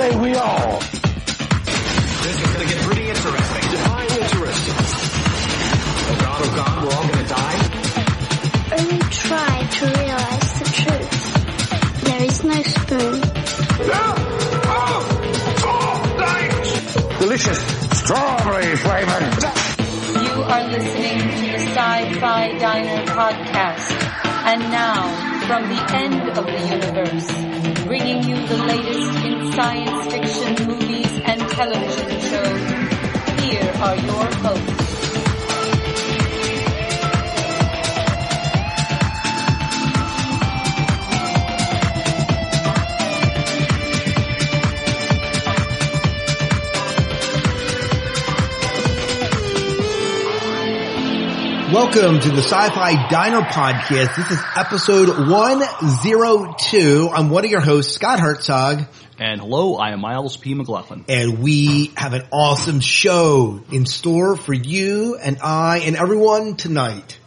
say we all? This is gonna get pretty interesting. Define interesting. Oh god, oh god, we're all gonna die? Only try to realize the truth. There is no spoon. Delicious strawberry flavored. You are listening to the Sci-Fi Diner podcast. And now, from the end of the universe, bringing you the latest in science fiction movies and television shows, here are your hosts. Welcome to the Sci-Fi Diner Podcast. This is episode 102. I'm one of your hosts, Scott Herzog, And hello, I am Miles P. McLaughlin. and we have an awesome show in store for you and I and everyone tonight.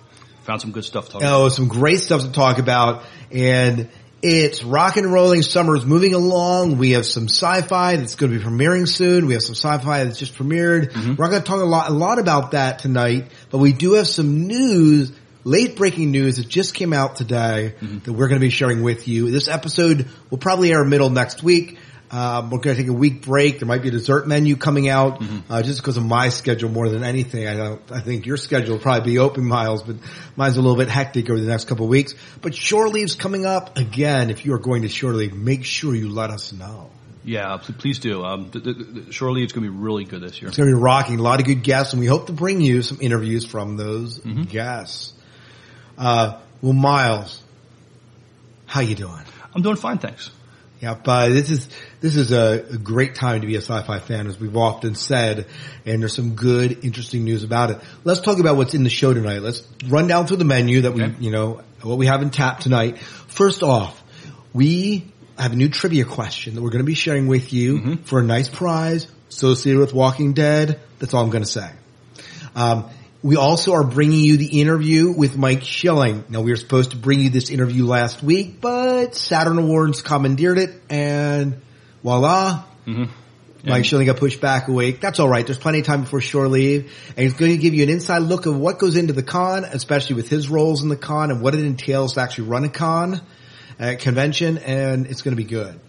Found some good stuff talking. Oh, some great stuff to talk about and it's rock and rolling. Summer is moving along. We have some sci-fi that's going to be premiering soon. We have some sci-fi that's just premiered. Mm-hmm. We're not going to talk a lot, a lot about that tonight, but we do have some news, late breaking news that just came out today that we're going to be sharing with you. This episode will probably air middle next week. Um, we're going to take a week break. There might be a dessert menu coming out, uh, just because of my schedule more than anything. I don't, I think your schedule will probably be open, Miles, but mine's a little bit hectic over the next couple of weeks. But shore leave's coming up again. If you are going to shore leave, make sure you let us know. Yeah, pl- please do. Um, th- th- th- surely it's going to be really good this year. It's going to be rocking. A lot of good guests, and we hope to bring you some interviews from those guests. Uh, well, Miles, how you doing? I'm doing fine, thanks. Yeah, but this is this is a, a great time to be a sci-fi fan, as we've often said, and there's some good, interesting news about it. Let's talk about what's in the show tonight. Let's run down through the menu that we, you know, what we have in tap tonight. First off, we have a new trivia question that we're going to be sharing with you for a nice prize associated with Walking Dead. That's all I'm going to say. Um, we also are bringing you the interview with Mike Schilling. Now we were supposed to bring you this interview last week, but Saturn Awards commandeered it and voila. Mike Schilling got pushed back a week. That's all right. There's plenty of time before shore leave, and he's going to give you an inside look of what goes into the con, especially with his roles in the con and what it entails to actually run a con, uh, convention, and it's going to be good.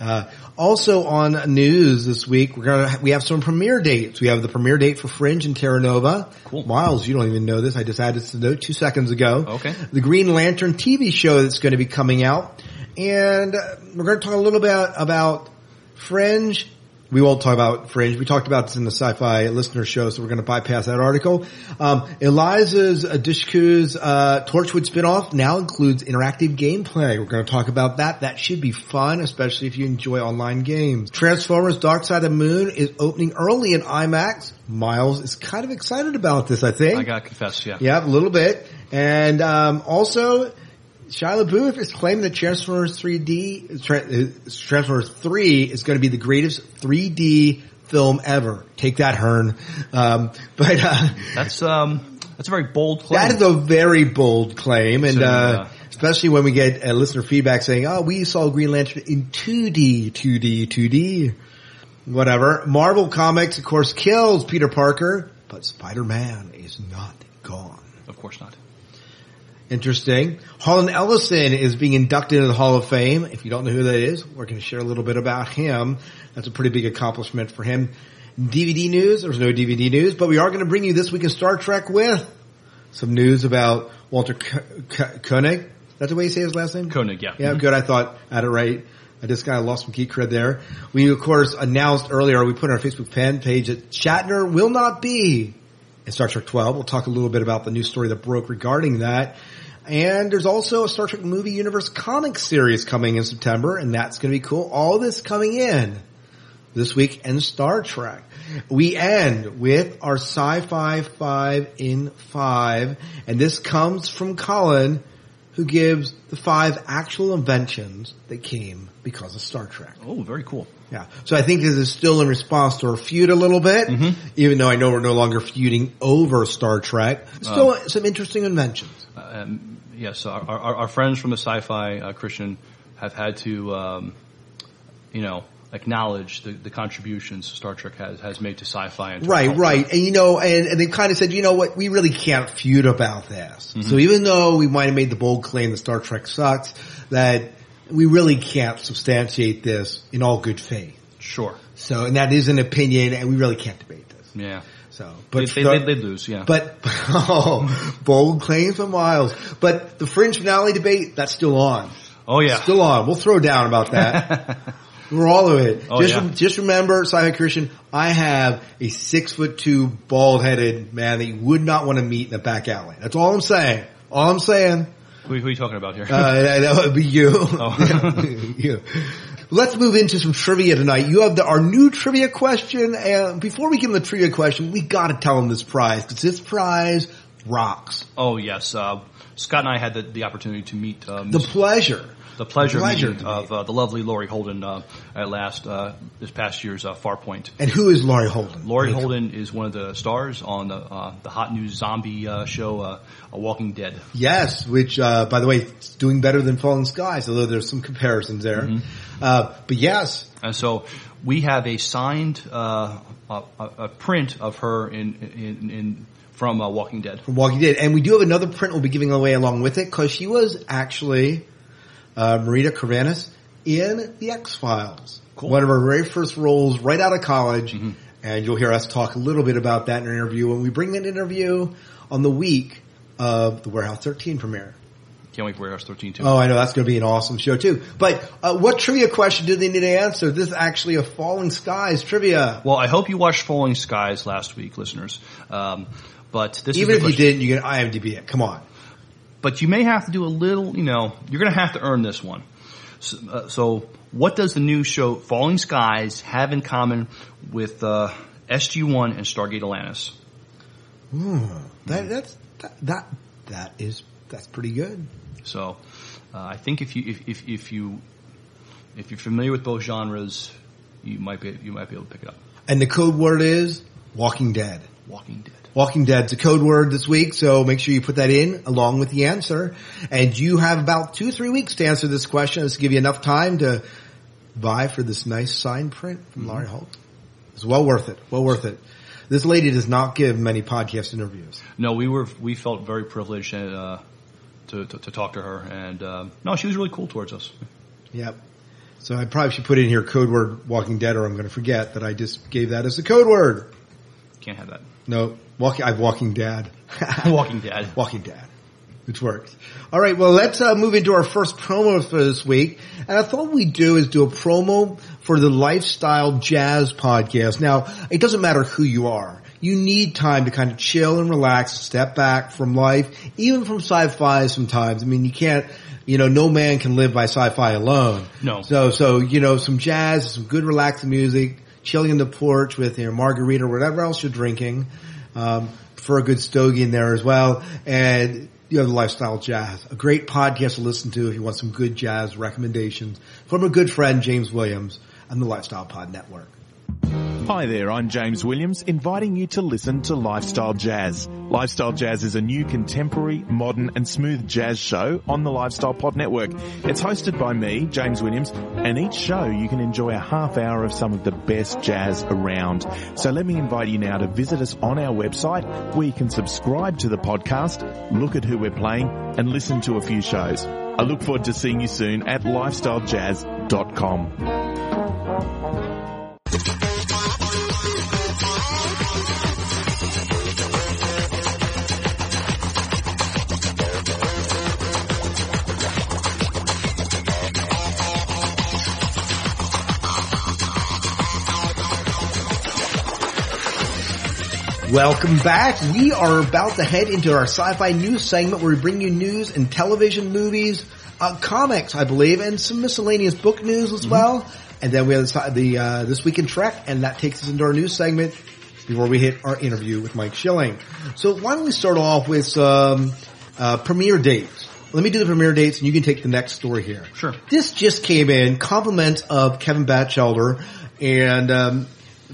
Uh, also on news this week, we're gonna we have some premiere dates. We have the premiere date for Fringe and Terra Nova. Cool. Miles, you don't even know this. I just added this note two seconds ago. Okay. The Green Lantern TV show that's going to be coming out, and uh, we're going to talk a little bit about Fringe. We won't talk about Fringe. We talked about this in the sci-fi listener show, so we're going to bypass that article. Um, Eliza's uh, Dushku's uh, Torchwood spinoff now includes interactive gameplay. We're going to talk about that. That should be fun, especially if you enjoy online games. Transformers: Dark Side of the Moon is opening early in IMAX. Miles is kind of excited about this. I think. I gotta confess, yeah. Yeah, a little bit. And um, also, Shia LaBeouf is claiming that Transformers 3D, uh, Transformers 3 is going to be the greatest 3D film ever. Take that, Hearn. Um, but uh, That's um, that's a very bold claim. that is a very bold claim, and So, uh, uh, especially when we get uh, listener feedback saying, "Oh, we saw Green Lantern in 2D, 2D, 2D." Whatever. Marvel Comics, of course, kills Peter Parker, but Spider-Man is not gone. of course not. Interesting. Harlan Ellison is being inducted into the Hall of Fame. If you don't know who that is, we're going to share a little bit about him. That's a pretty big accomplishment for him. DVD news. There's no DVD news, but we are going to bring you this week in Star Trek with some news about Walter Koenig. That's the way you say his last name? Koenig, yeah. Yeah, good. I thought I had it right. I just kind of lost some geek cred there. We, of course, announced earlier, we put on our Facebook fan page that Shatner will not be in Star Trek 12. We'll talk a little bit about the news story that broke regarding that. And there's also a Star Trek movie universe comic series coming in September, and that's going to be cool. All this coming in this week in Star Trek. We end with our sci-fi five in five, and this comes from Colin, who gives the five actual inventions that came because of Star Trek. Oh, very cool. Yeah. So I think this is still in response to our feud a little bit, mm-hmm. even though I know we're no longer feuding over Star Trek. Uh. Still some interesting inventions. Um, yes, our, our, our friends from the sci-fi uh, Christian have had to, um, you know, acknowledge the, the contributions Star Trek has, has made to sci-fi and to Right, right. And you know, and, and they kind of said, you know what, we really can't feud about this. Mm-hmm. So even though we might have made the bold claim that Star Trek sucks, that we really can't substantiate this in all good faith. Sure. So, and that is an opinion and we really can't debate this. Yeah. So, But they, the- they, lose, yeah. But oh, bold claims from Miles. But the fringe finale debate that's still on. oh yeah. Still on. We'll throw down about that. We're all of it. Oh, just, yeah. just remember, Sci-Fi Christian, I have a six foot two bald headed man that you would not want to meet in a back alley. That's all I'm saying. All I'm saying. who, who are you talking about here? Uh, that, that would be you. Oh. you. Let's move into some trivia tonight. You have the, our new trivia question, and before we give them the trivia question, we got to tell them this prize because this prize rocks. oh yes. Uh, Scott and I had the, the opportunity to meet um, The pleasure. the pleasure, pleasure of uh, the lovely Laurie Holden uh, at last uh, this past year's uh, Farpoint. And who is Laurie Holden? Laurie Holden is one of the stars on the uh, the hot new zombie uh, show, uh, A Walking Dead. Yes, which, uh, by the way, is doing better than Falling Skies, although there's some comparisons there. Mm-hmm. Uh, but yes, And so we have a signed uh, a a print of her in in, in from uh, Walking Dead. from Walking Dead. And we do have another print we'll be giving away along with it because she was actually, uh, Marita Carvanis in The X-Files. Cool. One of her very first roles right out of college. Mm-hmm. And you'll hear us talk a little bit about that in an interview when we bring that interview on the week of the Warehouse 13 premiere. Can't wait for Warehouse 13 too. Oh, I know that's going to be an awesome show too. But uh, what trivia question do they need to answer? This is actually a Falling Skies trivia. Well, I hope you watched Falling Skies last week, listeners. Um, but this Even if you didn't, you can IMDb it. Come on. but you may have to do a little, you know, you're going to have to earn this one. So, uh, so what does the new show Falling Skies have in common with uh, SG-1 and Stargate Atlantis? That that's that that, that is that's pretty good. So uh, I think if you if, if, if you if you're familiar with both genres, you might be you might be able to pick it up. And the code word is Walking Dead. Walking Dead. Walking Dead's a code word this week, so make sure you put that in along with the answer. And you have about two, three weeks to answer this question. This will give you enough time to buy for this nice signed print from Laurie Holden. It's well worth it. Well worth it. This lady does not give many podcast interviews. No, we were we felt very privileged uh, to, to to talk to her, and uh, no, she was really cool towards us. Yep. So I probably should put in here code word Walking Dead or I'm going to forget that I just gave that as the code word. Can't have that. No, walking, I've Walking Dad. Walking Dad. Walking Dad. Which works. All right, well, let's uh, move into our first promo for this week. And I thought we'd do is do a promo for the Lifestyle Jazz podcast. Now, it doesn't matter who you are. You need time to kind of chill and relax, step back from life, even from sci-fi sometimes. I mean, you can't, you know, no man can live by sci-fi alone. No. So, so, you know, some jazz, some good relaxing music, chilling in the porch with your margarita or whatever else you're drinking. Um, for a good stogie in there as well. And you have the Lifestyle Jazz, a great podcast to listen to if you want some good jazz recommendations from a good friend, James Williams, and the Lifestyle Pod Network. Hi there, I'm James Williams, inviting you to listen to Lifestyle Jazz. Lifestyle Jazz is a new contemporary, modern and smooth jazz show on the Lifestyle Pod Network. It's hosted by me, James Williams, and each show you can enjoy a half hour of some of the best jazz around. So let me invite you now to visit us on our website where you can subscribe to the podcast, look at who we're playing and listen to a few shows. I look forward to seeing you soon at lifestylejazz.com. Welcome back. We are about to head into our sci-fi news segment where we bring you news and television movies, uh, comics, I believe, and some miscellaneous book news as well. And then we have the, the uh, this week in Trek, and that takes us into our news segment before we hit our interview with Mike Schilling. So why don't we start off with some uh, premiere dates? Let me do the premiere dates, and you can take the next story here. Sure. This just came in, compliments of Kevin Batchelder, and um,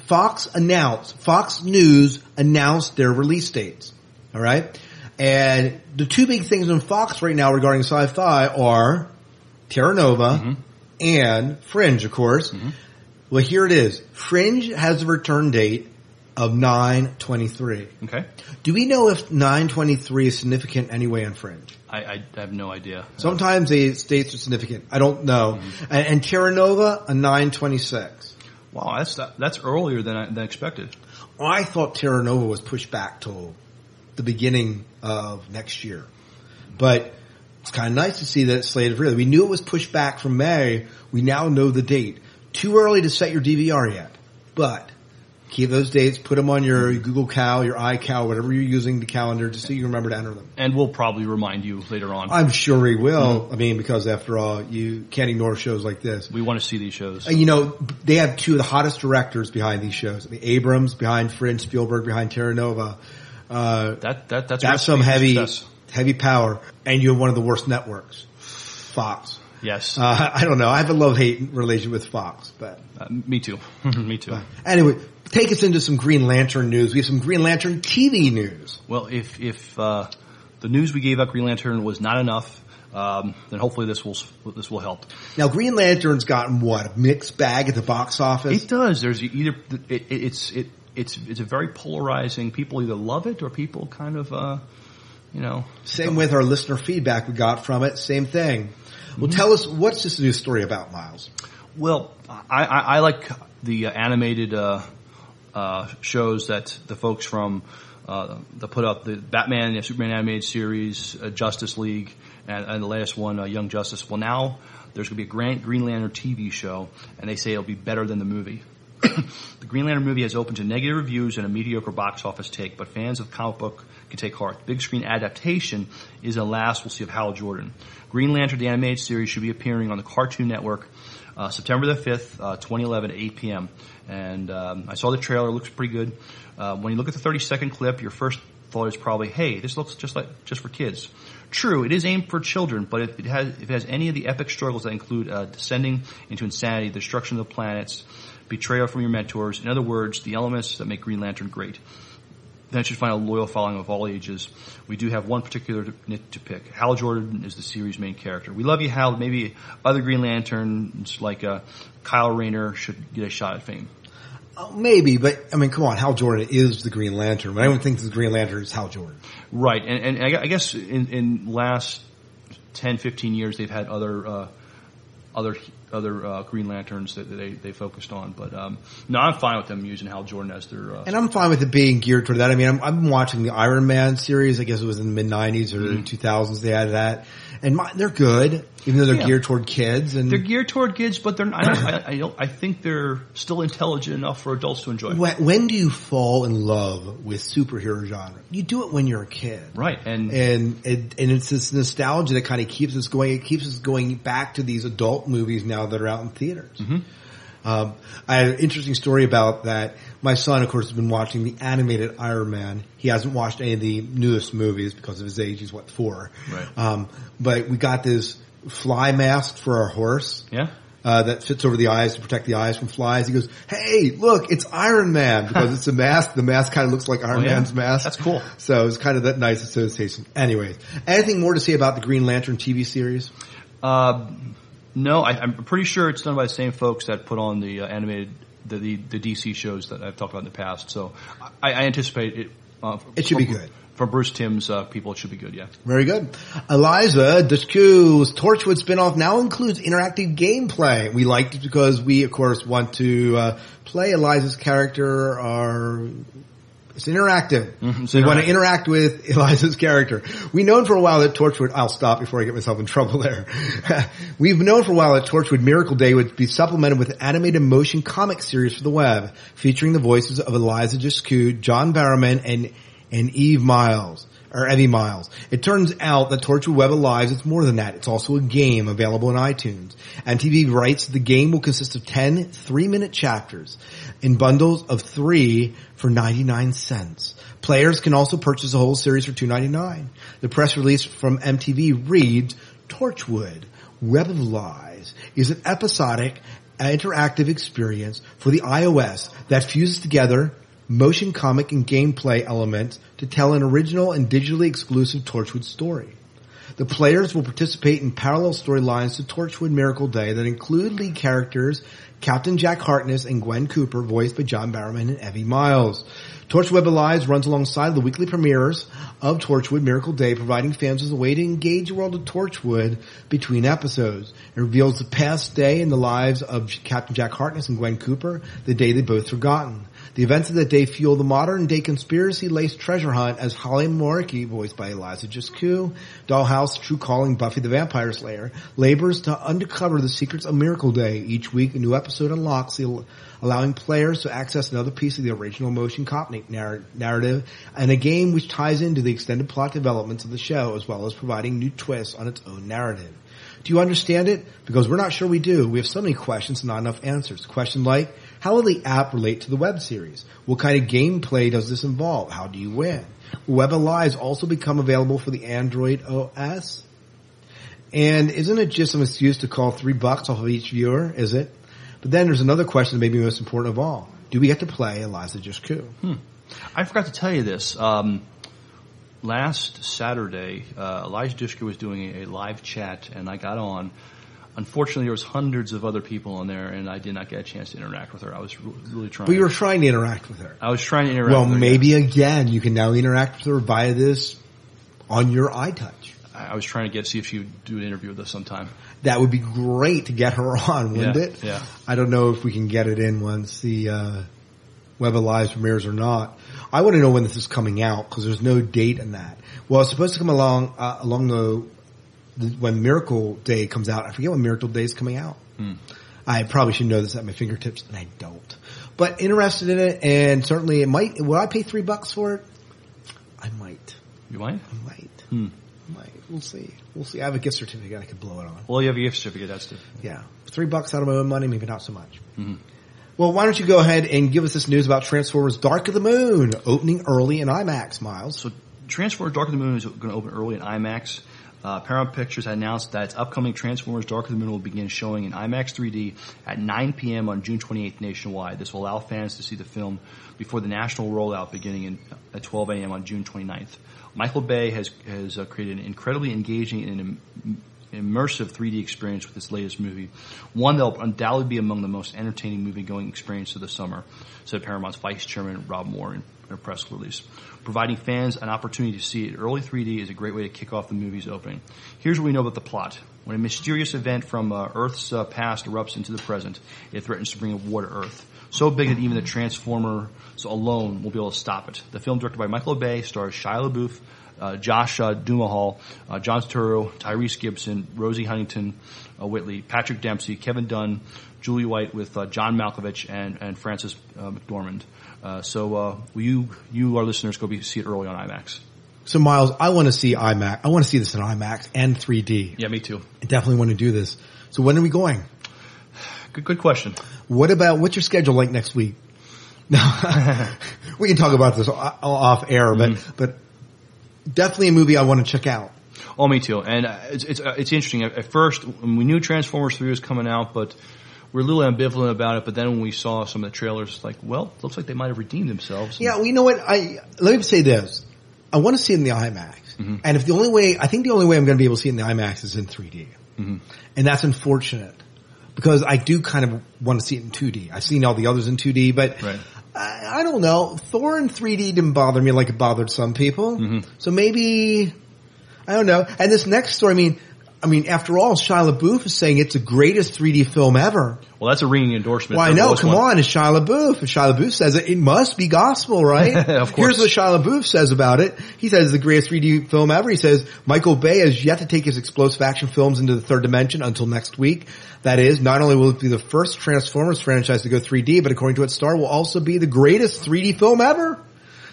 Fox announced, Fox News announced their release dates. All right, and the two big things on Fox right now regarding sci-fi are Terra Nova mm-hmm. and Fringe, of course. Mm-hmm. Well, here it is. Fringe has a return date of 923. Okay. Do we know if 923 is significant anyway on Fringe? I, I have no idea. Sometimes the states are significant. I don't know. Mm-hmm. And, and Terra Nova, a 926. Wow, that's that's earlier than I, than expected. I thought Terra Nova was pushed back till the beginning of next year. But it's kind of nice to see that it's slated for. We knew it was pushed back from May. We now know the date. Too early to set your DVR yet, but keep those dates, put them on your Google Cal, your iCal, whatever you're using the calendar, just so you remember to enter them. And we'll probably remind you later on. I'm sure he will. I mean, because after all, you can't ignore shows like this. we want to see these shows. Uh, You know, they have two of the hottest directors behind these shows. I mean, Abrams behind Fringe, Spielberg behind Terra Nova. Uh, That that that's that's some heavy, success. heavy power. And you have one of the worst networks, Fox. Yes, Uh, I don't know. I have a love-hate relation with Fox, but Uh, me too. me too. anyway, take us into some Green Lantern news. We have some Green Lantern TV news. Well, if if uh, the news we gave out Green Lantern was not enough, um, then hopefully this will this will help. Now, Green Lantern's gotten what a mixed bag at the box office. It does. There's either it, it, it's it it's it's a very polarizing. People either love it or people kind of uh, you know Same with our listener feedback we got from it. Same thing. Well, tell us what's this new story about, Miles? Well, I, I, I like the uh, animated uh, uh, shows that the folks from uh, that put up the Batman and Superman animated series, uh, Justice League, and, and the last one, uh, Young Justice. Well, now there's going to be a Grant Green Lantern TV show, and they say it'll be better than the movie. the Green Lantern movie has opened to negative reviews and a mediocre box office take, but fans of comic book can take heart. Big screen adaptation is a last we'll see of Hal Jordan. Green Lantern, the animated series, should be appearing on the Cartoon Network uh, September the 5th, uh, 2011 8 p.m. And um, I saw the trailer; looks pretty good. Uh, when you look at the 30 second clip, your first thought is probably, "Hey, this looks just like just for kids." True, it is aimed for children, but if it has if it has any of the epic struggles that include uh, descending into insanity, destruction of the planets, betrayal from your mentors, in other words, the elements that make Green Lantern great, then it should find a loyal following of all ages. We do have one particular to, nit to pick. Hal Jordan is the series' main character. We love you, Hal. Maybe other Green Lanterns like uh, Kyle Rayner should get a shot at fame. Oh, maybe, but I mean, come on, Hal Jordan is the Green Lantern. But everyone thinks the Green Lantern is Hal Jordan. Right, and, and I I guess in, in last 10, 15 years they've had other uh, other other uh, Green Lanterns that they they focused on, but um, no, I'm fine with them using Hal Jordan as their. Uh, And I'm fine with it being geared toward that. I mean, I'm, I've been watching the Iron Man series. I guess it was in the mid '90s or Mm-hmm. 2000s. They had that, and my, they're good, even though they're Yeah. geared toward kids. And they're geared toward kids, but they're. I don't. I, I don't. I think they're still intelligent enough for adults to enjoy. when, when do you fall in love with superhero genre? You do it when you're a kid. Right, and and and, and it's this nostalgia that kind of keeps us going. It keeps us going back to these adult movies now that are out in theaters. Um, I had an interesting story about that. My son, of course, has been watching the animated Iron Man. He hasn't watched any of the newest movies because of his age. He's what four. Right. Um, but we got this fly mask for our horse. yeah. Uh, that fits over the eyes to protect the eyes from flies. He goes, "Hey, look, it's Iron Man because it's a mask. The mask kind of looks like Iron Oh, yeah? Man's mask. That's cool. So it's kind of that nice association. Anyways, anything more to say about the Green Lantern TV series? Uh, no, I, I'm pretty sure it's done by the same folks that put on the uh, animated the, the the DC shows that I've talked about in the past. So I, I anticipate it. Uh, It should be good. From Bruce Timm's uh, people, it should be good. Yeah. Very good. Eliza Dushku's Torchwood spinoff now includes interactive gameplay. We liked it because we, of course, want to uh, play Eliza's character. Or it's interactive. Mhm, so we want to interact with Eliza's character. We've known for a while that Torchwood. I'll stop before I get myself in trouble there. We've known for a while that Torchwood Miracle Day would be supplemented with an animated motion comic series for the web, featuring the voices of Eliza Dushku, John Barrowman, and and Eve Miles or Evie Miles. It turns out that Torchwood Web of Lies is more than that. It's also a game available on iTunes. MTV writes the game will consist of 10 three-minute chapters in bundles of three for 99 cents. Players can also purchase the whole series for $2.99. The press release from MTV reads, Torchwood Web of Lies is an episodic interactive experience for the iOS that fuses together motion comic and gameplay elements to tell an original and digitally exclusive Torchwood story. The players will participate in parallel storylines to Torchwood Miracle Day that include lead characters Captain Jack Harkness and Gwen Cooper, voiced by John Barrowman and Evie Miles. Torchwood Alive runs alongside the weekly premieres of Torchwood Miracle Day, providing fans with a way to engage the world of Torchwood between episodes. It reveals the past day in the lives of Captain Jack Harkness and Gwen Cooper, the day they both forgotten. The events of that day fuel the modern day conspiracy-laced treasure hunt as Holly Moriki, voiced by Eliza Dushku, Dollhouse, True Calling, Buffy the Vampire Slayer, labors to uncover the secrets of Miracle Day. Each week, a new episode unlocks the allowing players to access another piece of the original motion comic narr- narrative and a game which ties into the extended plot developments of the show as well as providing new twists on its own narrative. Do you understand it? Because we're not sure we do. We have so many questions and not enough answers. Question like, how will the app relate to the web series? What kind of gameplay does this involve? How do you win? Web Lies also become available for the Android OS? And isn't it just an excuse to call three bucks off of each viewer? Is it? But then there's another question that may be most important of all. Do we get to play Eliza Dushku? Hmm. I forgot to tell you this. Um, last Saturday, uh, Eliza was doing a live chat, and I got on. Unfortunately, there was hundreds of other people on there, and I did not get a chance to interact with her. I was really trying. But you were trying to interact with her. I was trying to interact. Well, with her, maybe yeah. again you can now interact with her via this on your iTouch. I was trying to get see if she would do an interview with us sometime. That would be great to get her on, wouldn't Yeah, it? yeah. I don't know if we can get it in once the uh, Web of Lies premieres or not. I want to know when this is coming out because there's no date in that. Well, it's supposed to come along uh, along the when Miracle Day comes out. I forget when Miracle Day is coming out. Hmm. I probably should know this at my fingertips, and I don't. But interested in it, and certainly it might. Would I pay three bucks for it? I might. You might. I might. Hmm. I might. We'll see. We'll see. I have a gift certificate I could blow it on. Well, you have a gift certificate. That's the. Yeah. Three bucks out of my own money, maybe not so much. Mhm. Well, why don't you go ahead and give us this news about Transformers Dark of the Moon opening early in IMAX, Miles? So Transformers Dark of the Moon is going to open early in IMAX. Uh, Paramount Pictures announced that its upcoming Transformers Dark of the Moon will begin showing in IMAX 3D at 9 p.m. on June 28th nationwide. This will allow fans to see the film before the national rollout beginning in, at 12 a.m. on June 29th. Michael Bay has, has uh, created an incredibly engaging and im- immersive 3D experience with this latest movie, one that will undoubtedly be among the most entertaining movie-going experience of the summer, said Paramount's Vice Chairman Rob Moore in a press release. Providing fans an opportunity to see it early 3D is a great way to kick off the movie's opening. Here's what we know about the plot. When a mysterious event from uh, Earth's uh, past erupts into the present, it threatens to bring a war to Earth. So big that even the Transformers alone will be able to stop it. The film, directed by Michael Bay, stars Shia LaBeouf, uh, Josh uh, Duhamel, uh, John Turturro, Tyrese Gibson, Rosie Huntington uh, Whitley, Patrick Dempsey, Kevin Dunn, Julie White with uh, John Malkovich and, and Frances uh, McDormand. Uh, so uh, will you, you, our listeners, go be, see it early on IMAX. So, Miles, I want to see IMAX. I want to see this in IMAX and 3D. Yeah, me too. I definitely want to do this. So, when are we going? Good, good question. What about what's your schedule like next week? No, we can talk about this off air, but Mm-hmm. but definitely a movie I want to check out. Oh, me too. And uh, it's it's it's interesting. At, first, we knew Transformers Three was coming out, but we're a little ambivalent about it. But then when we saw some of the trailers, it's like, well, looks like they might have redeemed themselves. Yeah, well, you know what? I let me say this: I want to see it in the IMAX, Mm-hmm. and if the only way, I think the only way I'm going to be able to see it in the IMAX is in 3D, Mm-hmm. and that's unfortunate because I do kind of want to see it in 2D. I've seen all the others in 2D, but Right. I, I don't know. Thor in 3D didn't bother me like it bothered some people, Mm-hmm. so maybe I don't know. And this next story, I mean. I mean, after all, Shia LaBeouf is saying it's the greatest 3D film ever. Well, that's a ringing endorsement. Well, I know. Come one. on, it's Shia LaBeouf. If Shia LaBeouf says it, it must be gospel, right? Of course. Here's what Shia LaBeouf says about it. He says it's the greatest 3D film ever. He says Michael Bay has yet to take his explosive action films into the third dimension until next week. That is, not only will it be the first Transformers franchise to go 3D, but according to its star, will also be the greatest 3D film ever.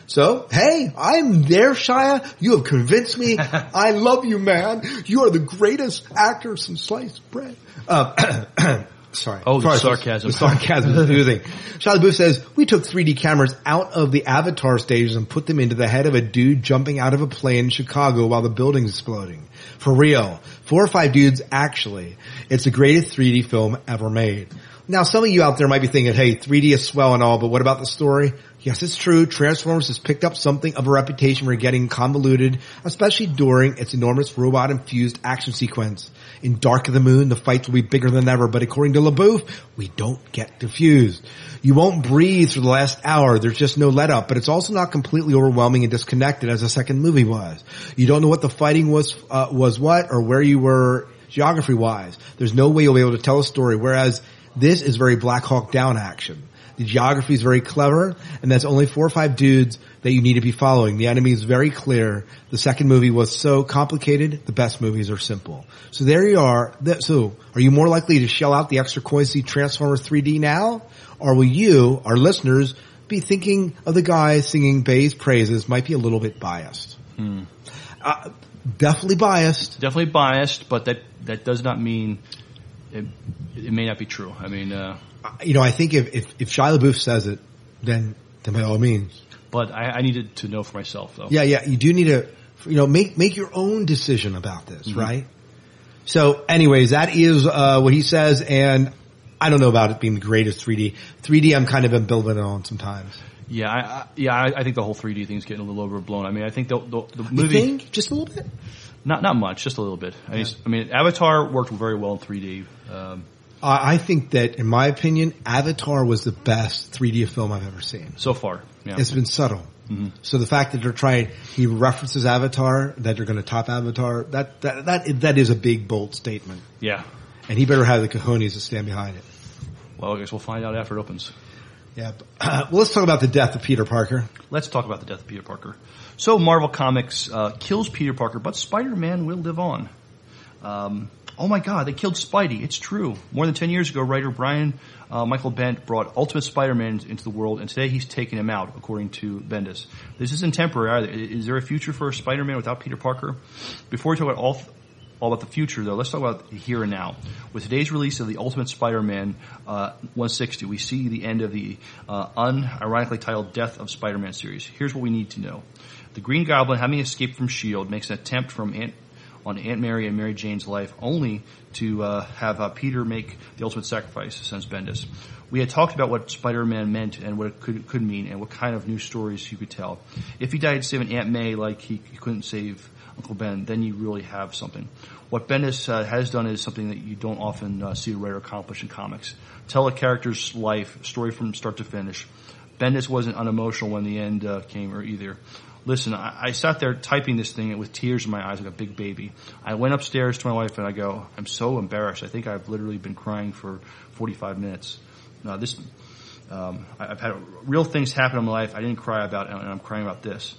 So, hey, I'm there, Shia. You have convinced me. I love you, man. You are the greatest actor since sliced bread. Uh, sorry. Oh, the sarcasm. The sarcasm is oozing. Shia LaBeouf says, we took 3D cameras out of the Avatar stages and put them into the head of a dude jumping out of a plane in Chicago while the building's exploding. For real. Four or five dudes, actually. It's the greatest 3D film ever made. Now, some of you out there might be thinking, hey, 3D is swell and all, but what about the story? Yes, it's true. Transformers has picked up something of a reputation for getting convoluted, especially during its enormous robot-infused action sequence. In Dark of the Moon, the fights will be bigger than ever, but according to LaBeouf, we don't get confused. You won't breathe for the last hour. There's just no let up, but it's also not completely overwhelming and disconnected as the second movie was. You don't know what the fighting was, uh, was what or where you were geography wise. There's no way you'll be able to tell a story, whereas this is very Black Hawk Down action. The geography is very clever, and that's only four or five dudes that you need to be following. The enemy is very clear. The second movie was so complicated. The best movies are simple. So there you are. So are you more likely to shell out the extra coins to see Transformers 3D now? Or will you, our listeners, be thinking of the guy singing Bay's praises might be a little bit biased? Uh, definitely biased. Definitely biased, but that that does not mean it, it may not be true. I mean, uh, You know, I think if, if, if Shia LaBeouf says it, then, then by all means. but I, I needed to know for myself though. Yeah, yeah. You do need to, you know, make make your own decision about this, Mm-hmm. right? So, anyways, that is uh, what he says, and I don't know about it being the greatest 3D. 3D, I'm kind of ambivalent on sometimes. Yeah, I, I, yeah, I, I think the whole 3D thing's getting a little overblown. I mean, I think the the, the You movie think just a little bit? not not much, just a little bit. I, mean, I mean, Avatar worked very well in 3D. Um, I I think that, in my opinion, Avatar was the best 3D film I've ever seen. so far, yeah. It's been subtle. So the fact that they're trying, he references Avatar, that they're going to top Avatar, that, that, that, that is a big, bold statement. yeah. And he better have the cojones to stand behind it. Well, I guess we'll find out after it opens. Yeah. but- well, let's talk about the death of Peter Parker. Let's talk about the death of Peter Parker. So Marvel Comics uh, kills Peter Parker, but Spider-Man will live on. Um, oh my God, they killed Spidey. It's true. More than 10 years ago, writer Brian uh, Michael Bendis brought Ultimate Spider-Man into the world, and today he's taken him out, according to Bendis. This isn't temporary either. Is there a future for Spider-Man without Peter Parker? Before we talk about all, all about the future, though, let's talk about here and now. With today's release of the Ultimate Spider-Man uh, 160, we see the end of the uh, unironically titled Death of Spider-Man series. Here's what we need to know. The Green Goblin, having escaped from S.H.I.E.L.D., makes an attempt from Aunt on Aunt Mary and Mary Jane's life, only to uh, have uh, Peter make the ultimate sacrifice, says Bendis. We had talked about what Spider-Man meant and what it could, could mean and what kind of new stories he could tell. If he died saving Aunt May like he, he couldn't save Uncle Ben, then you really have something. What Bendis uh, has done is something that you don't often uh, see a writer accomplish in comics. Tell a character's life, story from start to finish. Bendis wasn't unemotional when the end uh, came or either. Listen, I, I sat there typing this thing with tears in my eyes like a big baby. I went upstairs to my wife and I go, I'm so embarrassed. I think I've literally been crying for 45 minutes. Now this, um, I- I've had real things happen in my life I didn't cry about and I'm crying about this.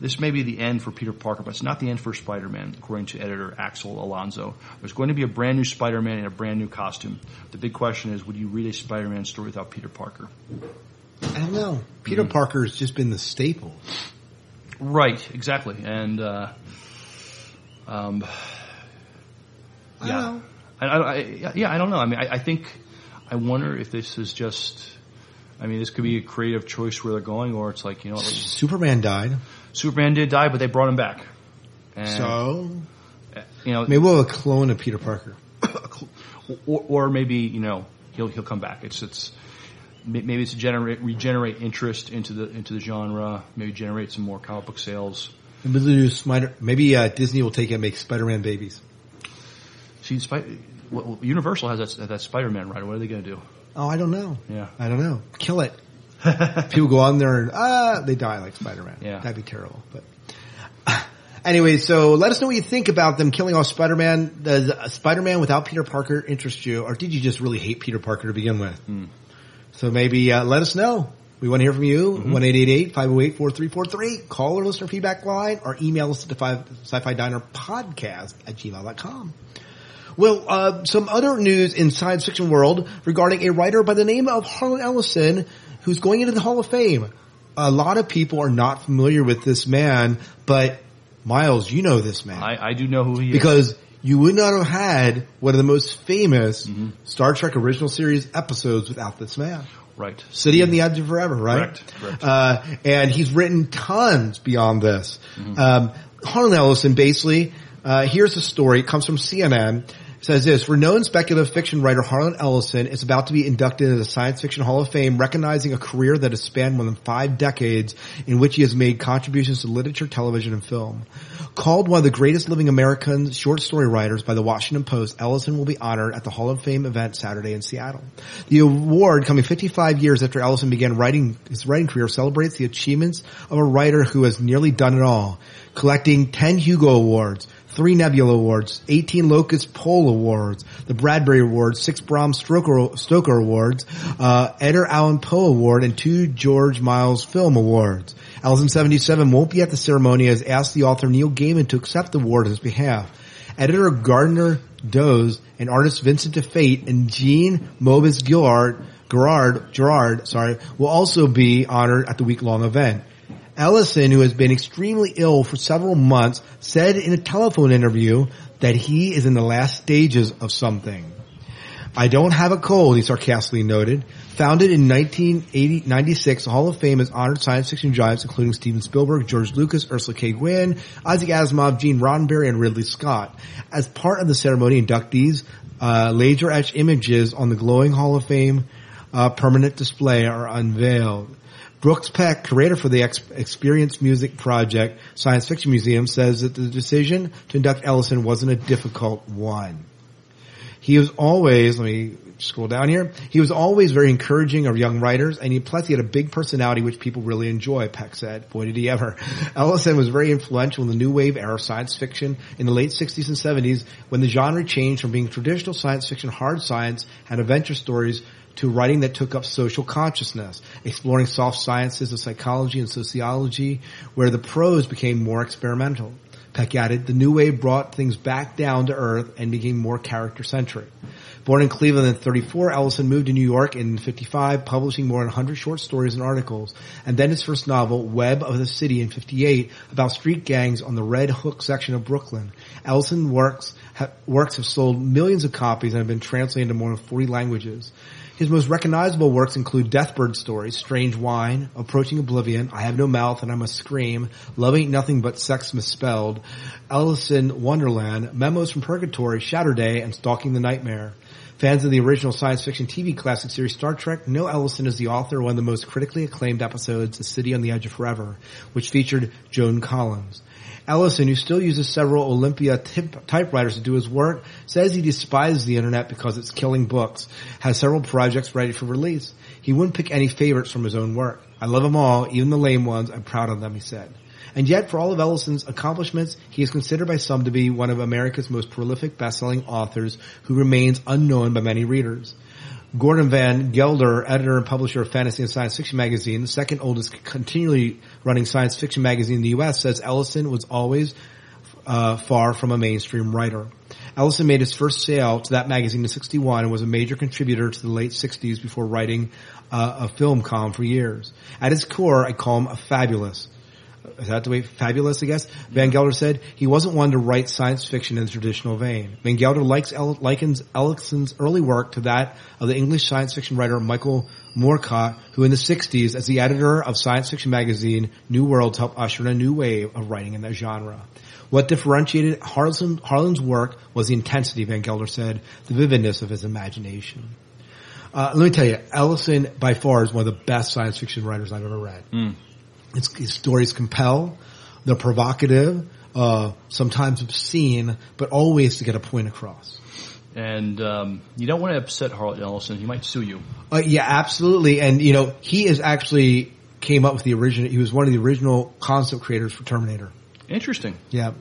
This may be the end for Peter Parker, but it's not the end for Spider-Man, according to editor Axel Alonso. There's going to be a brand new Spider-Man in a brand new costume. The big question is, would you read a Spider-Man story without Peter Parker? I don't know. Peter Mm-hmm. Parker has just been the staple. Right, exactly. And, uh, um, I yeah. don't know. I, I, I, yeah, I don't know. I mean, I, I think, I wonder if this is just, I mean, this could be a creative choice where they're going, or it's like, you know, like, Superman died. Superman did die, but they brought him back. And, So you know, maybe we'll have a clone of Peter Parker. or, or maybe you know he'll he'll come back. It's it's may- maybe it's to generate regenerate interest into the into the genre. Maybe generate some more comic book sales. Maybe, do Spider- maybe uh, Disney will take it and make Spider-Man babies. See, well, Universal has that that Spider Man right. What are they going to do? Oh, I don't know. Yeah. I don't know. Kill it. People go on there and ah, they die like Spider-Man. Yeah. that'd be terrible. But anyway, so let us know what you think about them killing off Spider-Man. Does uh, Spider-Man without Peter Parker interest you, or did you just really hate Peter Parker to begin with? So maybe uh, let us know. We want to hear from you. One eight eight eight five zero eight four three four three. Call our listener feedback line or email us at five, sci-fi diner podcast at gmail.com. Well, uh, some other news in science fiction world regarding a writer by the name of Harlan Ellison, who's going into the Hall of Fame. A lot of people are not familiar with this man, but Miles, you know this man I, I do know who he is. because you would not have had one of the most famous Star Trek original series episodes without this man. right. City on the Edge of Forever, right? Correct, correct. Uh, and he's written tons beyond this. Um, Harlan Ellison, basically, uh, here's the story. It comes from CNN. Says this, renowned speculative fiction writer Harlan Ellison is about to be inducted into the Science Fiction Hall of Fame, recognizing a career that has spanned more than five decades in which he has made contributions to literature, television, and film. Called one of the greatest living American short story writers by the Washington Post, Ellison will be honored at the Hall of Fame event Saturday in Seattle. The award, coming 55 years after Ellison began writing his writing career, celebrates the achievements of a writer who has nearly done it all, collecting 10 Hugo Awards, three Nebula Awards, 18 Locus Poll Awards, the Bradbury Awards, six Bram Stoker, Stoker Awards, uh, Edgar Allan Poe Award, and two George Miles Film Awards. Ellison 77 won't be at the ceremony as asked the author Neil Gaiman to accept the award on his behalf. Editor Gardner Doze and artist Vincent Di Fate and Jean Mobus Gillard, Gerard, Gerard, sorry, will also be honored at the week-long event. Ellison, who has been extremely ill for several months, said in a telephone interview that he is in the last stages of something. I don't have a cold, he sarcastically noted. Founded in 1996, the Hall of Fame has honored science fiction giants including Steven Spielberg, George Lucas, Ursula K. Guin, Isaac Asimov, Gene Roddenberry, and Ridley Scott. As part of the ceremony, inductees, uh, laser etched images on the glowing Hall of Fame uh, permanent display are unveiled. Brooks Peck, curator for the Ex- Experience Music Project Science Fiction Museum, says that the decision to induct Ellison wasn't a difficult one. He was always, let me scroll down here, he was always very encouraging of young writers, and he, plus he had a big personality which people really enjoy, Peck said. Boy did he ever. Ellison was very influential in the new wave era of science fiction in the late 60s and 70s when the genre changed from being traditional science fiction hard science and adventure stories to writing that took up social consciousness, exploring soft sciences of psychology and sociology, where the prose became more experimental. Peck added, the new wave brought things back down to earth and became more character centric. Born in Cleveland in 34, Ellison moved to New York in 55, publishing more than 100 short stories and articles, and then his first novel, Web of the City in 58, about street gangs on the Red Hook section of Brooklyn. Ellison works, ha, works have sold millions of copies and have been translated into more than 40 languages. His most recognizable works include Deathbird Stories, Strange Wine, Approaching Oblivion, I Have No Mouth and I Must Scream, Love Ain't Nothing But Sex Misspelled, Ellison Wonderland, Memos from Purgatory, Shatterday, and Stalking the Nightmare. Fans of the original science fiction TV classic series Star Trek know Ellison is the author of one of the most critically acclaimed episodes, The City on the Edge of Forever, which featured Joan Collins. Ellison, who still uses several Olympia tip- typewriters to do his work, says he despises the internet because it's killing books, has several projects ready for release. He wouldn't pick any favorites from his own work. I love them all, even the lame ones. I'm proud of them, he said. And yet, for all of Ellison's accomplishments, he is considered by some to be one of America's most prolific best-selling authors who remains unknown by many readers. Gordon Van Gelder, editor and publisher of Fantasy and Science Fiction magazine, the second oldest continually running science fiction magazine in the U.S., says Ellison was always uh, far from a mainstream writer. Ellison made his first sale to that magazine in 61 and was a major contributor to the late 60s before writing uh, a film column for years. At his core, I call him a fabulous. Is that the way fabulous, I guess? Van Gelder said he wasn't one to write science fiction in the traditional vein. Van Gelder likes El- likens Ellison's early work to that of the English science fiction writer Michael Moorcock, who in the 60s, as the editor of science fiction magazine New Worlds, helped usher in a new wave of writing in that genre. What differentiated Harlan, Harlan's work was the intensity, Van Gelder said, the vividness of his imagination. Uh, let me tell you, Ellison by far is one of the best science fiction writers I've ever read. It's, his stories compel, they're provocative, uh, sometimes obscene, but always to get a point across. And um, you don't want to upset Harlan Ellison. He might sue you. Uh, yeah, absolutely. And you know, he is actually came up with the original. He was one of the original concept creators for Terminator. Interesting. Yeah.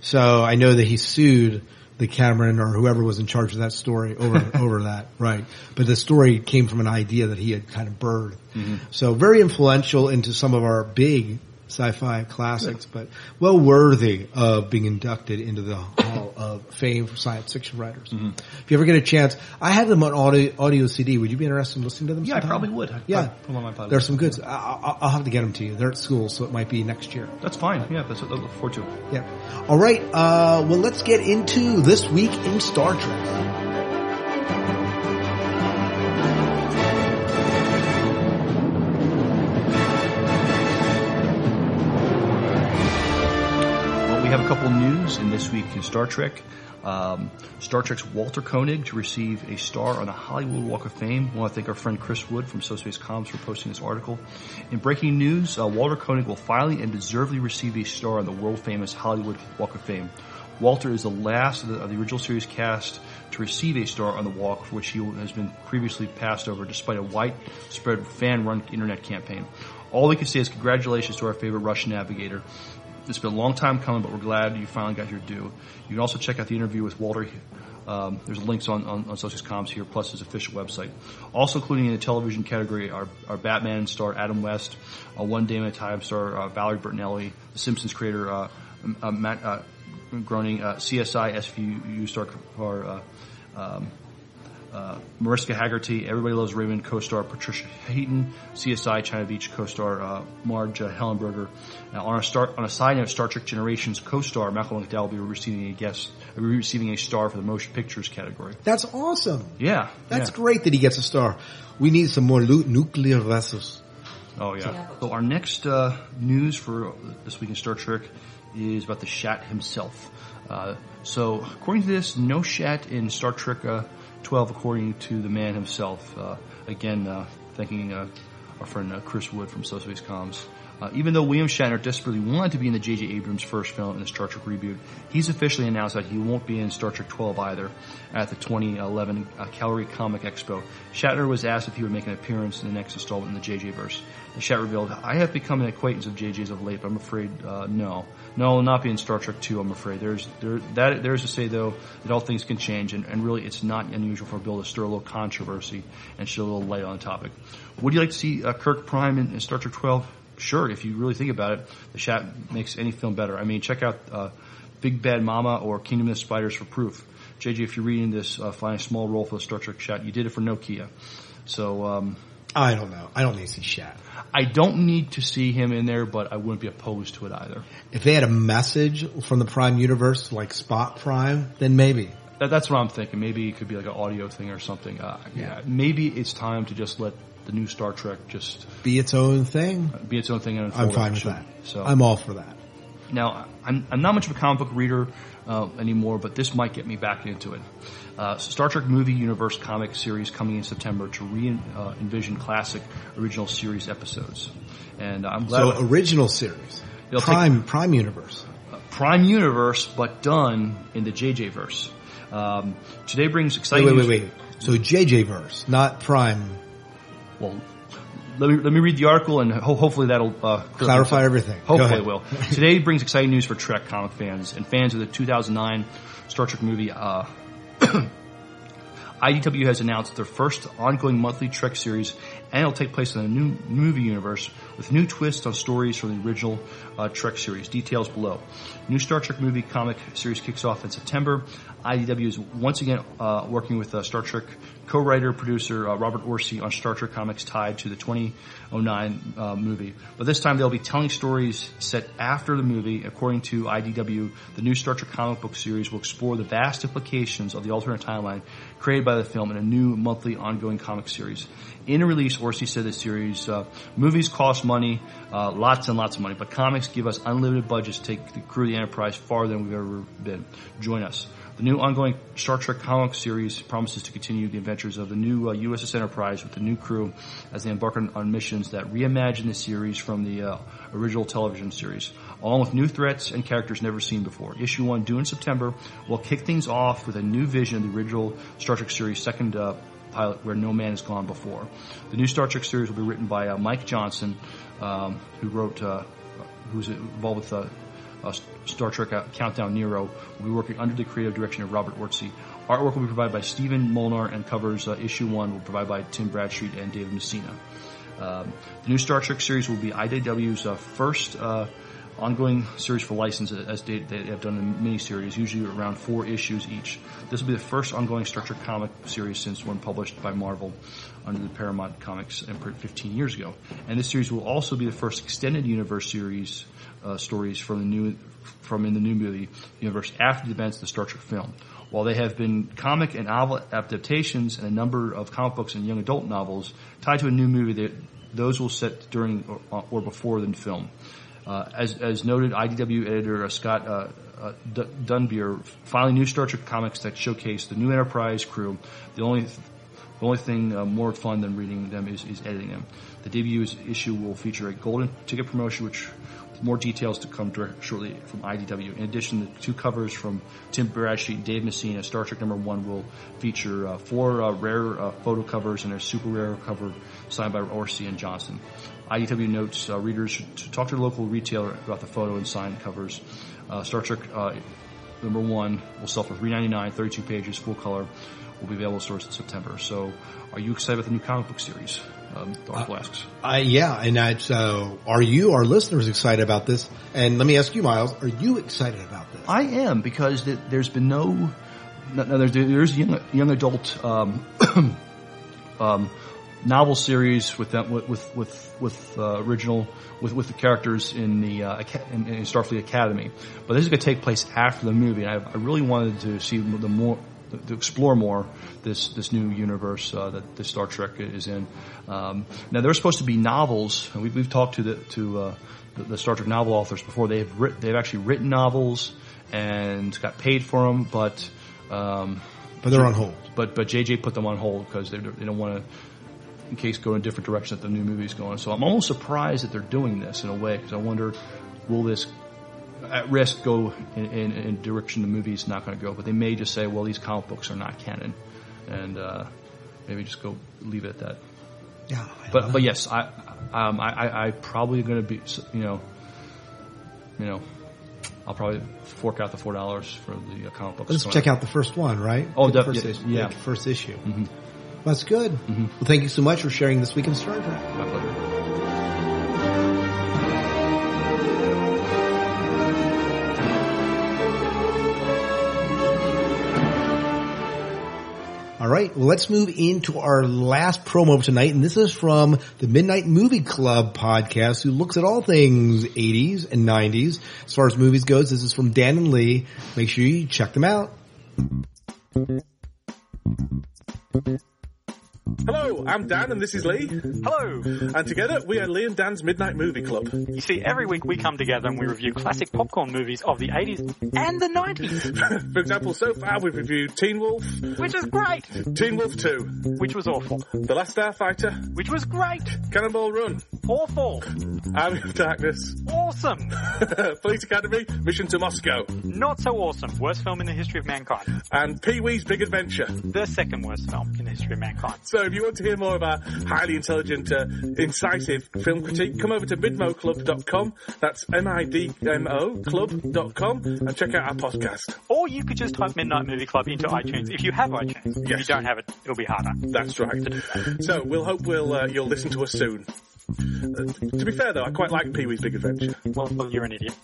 So I know that he sued the Cameron or whoever was in charge of that story over over that, right? But the story came from an idea that he had kind of birthed. Mm-hmm. So very influential into some of our big sci-fi classics, but well worthy of being inducted into the Hall of Fame for science fiction writers. If you ever get a chance, I have them on audio, audio CD. Would you be interested in listening to them? Yeah, I probably would. I'd Yeah, on my there's some good. I, I, I'll have to get them to you. They're at school, so it might be next year. That's fine. Yeah, that's what I look forward to. Yeah. All right. Uh, well, let's get into this week in Star Trek. News in this week in Star Trek. Um, Star Trek's Walter Koenig to receive a star on the Hollywood Walk of Fame. I want to thank our friend Chris Wood from SoSpace Comms for posting this article. In breaking news, uh, Walter Koenig will finally and deservedly receive a star on the world famous Hollywood Walk of Fame. Walter is the last of the, of the original series cast to receive a star on the walk, for which he has been previously passed over despite a widespread fan-run internet campaign. All we can say is congratulations to our favorite Russian navigator. It's been a long time coming, but we're glad you finally got your due. You can also check out the interview with Walter. Um, there's links on, on, on Socius Comms here, plus his official website. Also including in the television category are, are Batman star Adam West, uh, One Day at a Time star uh, Valerie Bertinelli, The Simpsons creator uh, uh, Matt uh, Groening, uh, CSI SVU star uh, um, uh, Mariska Hargitay, Everybody Loves Raymond co-star Patricia Heaton, CSI China Beach co-star uh, Marge uh, Helgenberger. Now, on a start, on a side note, Star Trek Generations co-star Malcolm McDowell will be receiving a guest, will be receiving a star for the motion pictures category. That's awesome. Yeah, That's yeah. great that he gets a star. We need some more lu- nuclear vessels. Oh yeah. So our next uh, news for this week in Star Trek is about the Shat himself. Uh, so according to this, no Shat in Star Trek uh, 12, according to the man himself. Uh, again, uh, thanking uh, our friend uh, Chris Wood from SoSpace Comms. Uh, even though William Shatner desperately wanted to be in the J.J. Abrams' first film in the Star Trek reboot, he's officially announced that he won't be in Star Trek 12 either at the 2011 uh, Calgary Comic Expo. Shatner was asked if he would make an appearance in the next installment in the J.J. verse. And Shat revealed, I have become an acquaintance of J.J.'s of late, but I'm afraid, no. No, not be in Star Trek 2, I'm afraid. There's, there, that, there's to say though, that all things can change, and, and really it's not unusual for a Bill to stir a little controversy and shed a little light on the topic. Would you like to see uh, Kirk Prime in, in Star Trek 12? Sure, if you really think about it, the Shat makes any film better. I mean, check out uh, Big Bad Mama or Kingdom of the Spiders for proof. JJ, if you're reading this, uh, find a small role for the Star Trek Shat. You did it for Nokia. So, um, I don't know. I don't need to see Shat. I don't need to see him in there, but I wouldn't be opposed to it either. If they had a message from the Prime universe, like Spock Prime, then maybe. That, that's what I'm thinking. Maybe it could be like an audio thing or something. Uh, yeah. Maybe it's time to just let the new Star Trek just Be its own thing. be its own thing and I'm fine with that. So I'm all for that. Now, I'm, I'm not much of a comic book reader uh, anymore, but this might get me back into it. Uh, Star Trek Movie Universe comic series coming in September to re-envision classic original series episodes. And I'm glad So original series, They'll take- Prime Prime universe. Prime Universe, but done in the JJ verse. Um, today brings exciting wait, wait, news- wait. So JJ verse, not Prime. Well, let me let me read the article and ho- hopefully that'll uh, Clarify everything. Hopefully it will. Today brings exciting news for Trek comic fans and fans of the 2009 Star Trek movie. Uh, IDW has announced their first ongoing monthly Trek series, and it'll take place in a new movie universe with new twists on stories from the original uh, Trek series. Details below. New Star Trek movie comic series kicks off in September. IDW is once again uh, working with uh, Star Trek co-writer producer uh, Robert Orci on Star Trek comics tied to the 2009 uh, movie. But this time they'll be telling stories set after the movie. According to IDW, the new Star Trek comic book series will explore the vast implications of the alternate timeline created by the film in a new monthly ongoing comic series. In a release, Orci said the series, uh, movies cost money, uh, lots and lots of money, but comics give us unlimited budgets to take the crew of the Enterprise farther than we've ever been. Join us. The new ongoing Star Trek comic series promises to continue the adventures of the new uh, USS Enterprise with the new crew as they embark on, on missions that reimagine the series from the uh, original television series, along with new threats and characters never seen before. Issue 1 due in September will kick things off with a new vision of the original Star Trek series second uh, pilot where no man has gone before. The new Star Trek series will be written by uh, Mike Johnson, um, who wrote, uh, who's involved with uh, uh, Star Trek uh, Countdown Nero will be working under the creative direction of Robert Orci. Artwork will be provided by Stephen Molnar and covers uh, issue one will be provided by Tim Bradstreet and David Messina. Um, the new Star Trek series will be IDW's uh, first uh, ongoing series for license as they, they have done in miniseries, usually around four issues each. This will be the first ongoing Star Trek comic series since one published by Marvel under the Paramount Comics imprint 15 years ago. And this series will also be the first extended universe series uh, stories from the new from in the new movie universe after the events of the Star Trek film. While there have been comic and novel adaptations and a number of comic books and young adult novels tied to a new movie, that those will set during or, or before the film. Uh, as, as noted, IDW editor uh, Scott uh, uh, D- Dunbier filing new Star Trek comics that showcase the new Enterprise crew. The only the only thing uh, more fun than reading them is, is editing them. The debut is- issue will feature a golden ticket promotion, which more details to come shortly from IDW. In addition, the two covers from Tim Bradstreet and Dave Messina, Star Trek number one, will feature uh, four uh, rare uh, photo covers and a super rare cover signed by Orci and Johnson. IDW notes uh, readers should talk to their local retailer about the photo and signed covers. Uh, Star Trek uh, number one will sell for $3.99, 32 pages, full color. Will be available stores in September. So, are you excited about the new comic book series? Um, Dark asks. I, yeah, and that's, uh, are you, our listeners, excited about this? And let me ask you, Miles, are you excited about this? I am because th- there's been no, no, no there's there's young young adult um, um, novel series with them with with with, with uh, original with with the characters in the uh, in, in Starfleet Academy, but this is going to take place after the movie. And I, I really wanted to see the more to explore more this this new universe uh, that the Star Trek is in. Um, now there are supposed to be novels, and we've, we've talked to the to uh, the, the Star Trek novel authors before. They've writ- they've actually written novels and got paid for them, but um, But they're on hold. but but JJ put them on hold because they they don't want to. In case go in a different direction that the new movie's going, so I'm almost surprised that they're doing this in a way because I wonder, will this at risk go in, in, in direction the movie's not going to go? But they may just say, well, these comic books are not canon, and uh, maybe just go leave it at that. Yeah. But but yes, I um, I, I probably going to be you know you know I'll probably fork out the four dollars for the uh, comic books. Let's check out the first one, right? Oh, the first yeah, yeah. the first issue. That's good. Well, thank you so much for sharing this week in Star Trek. My pleasure. Right. Well, let's move into our last promo of tonight. And this is from the Midnight Movie Club podcast who looks at all things 80s and 90s. As far as movies goes, this is from Dan and Lee. Make sure you check them out. Hello, I'm Dan and this is Lee. Hello! And together we are Lee and Dan's Midnight Movie Club. You see, every week we come together and we review classic popcorn movies of the 80s and the 90s, For example, so far we've reviewed Teen Wolf, which is great, Teen Wolf 2, which was awful, The Last Starfighter, which was great, Cannonball Run, awful, Army of Darkness, awesome, Police Academy, Mission to Moscow, not so awesome, worst film in the history of mankind, and Pee-wee's Big Adventure. the second worst film in the history of mankind. So if you want to hear more of our highly intelligent, uh, incisive film critique, come over to midmoclub.com. That's M-I-D-M-O club.com and check out our podcast. Or you could just type Midnight Movie Club into iTunes if you have iTunes. If you don't have it, it'll be harder. That's right. So we'll hope we'll uh, you'll listen to us soon. Uh, to be fair though, I quite like Pee-wee's Big Adventure. Well, well, you're an idiot.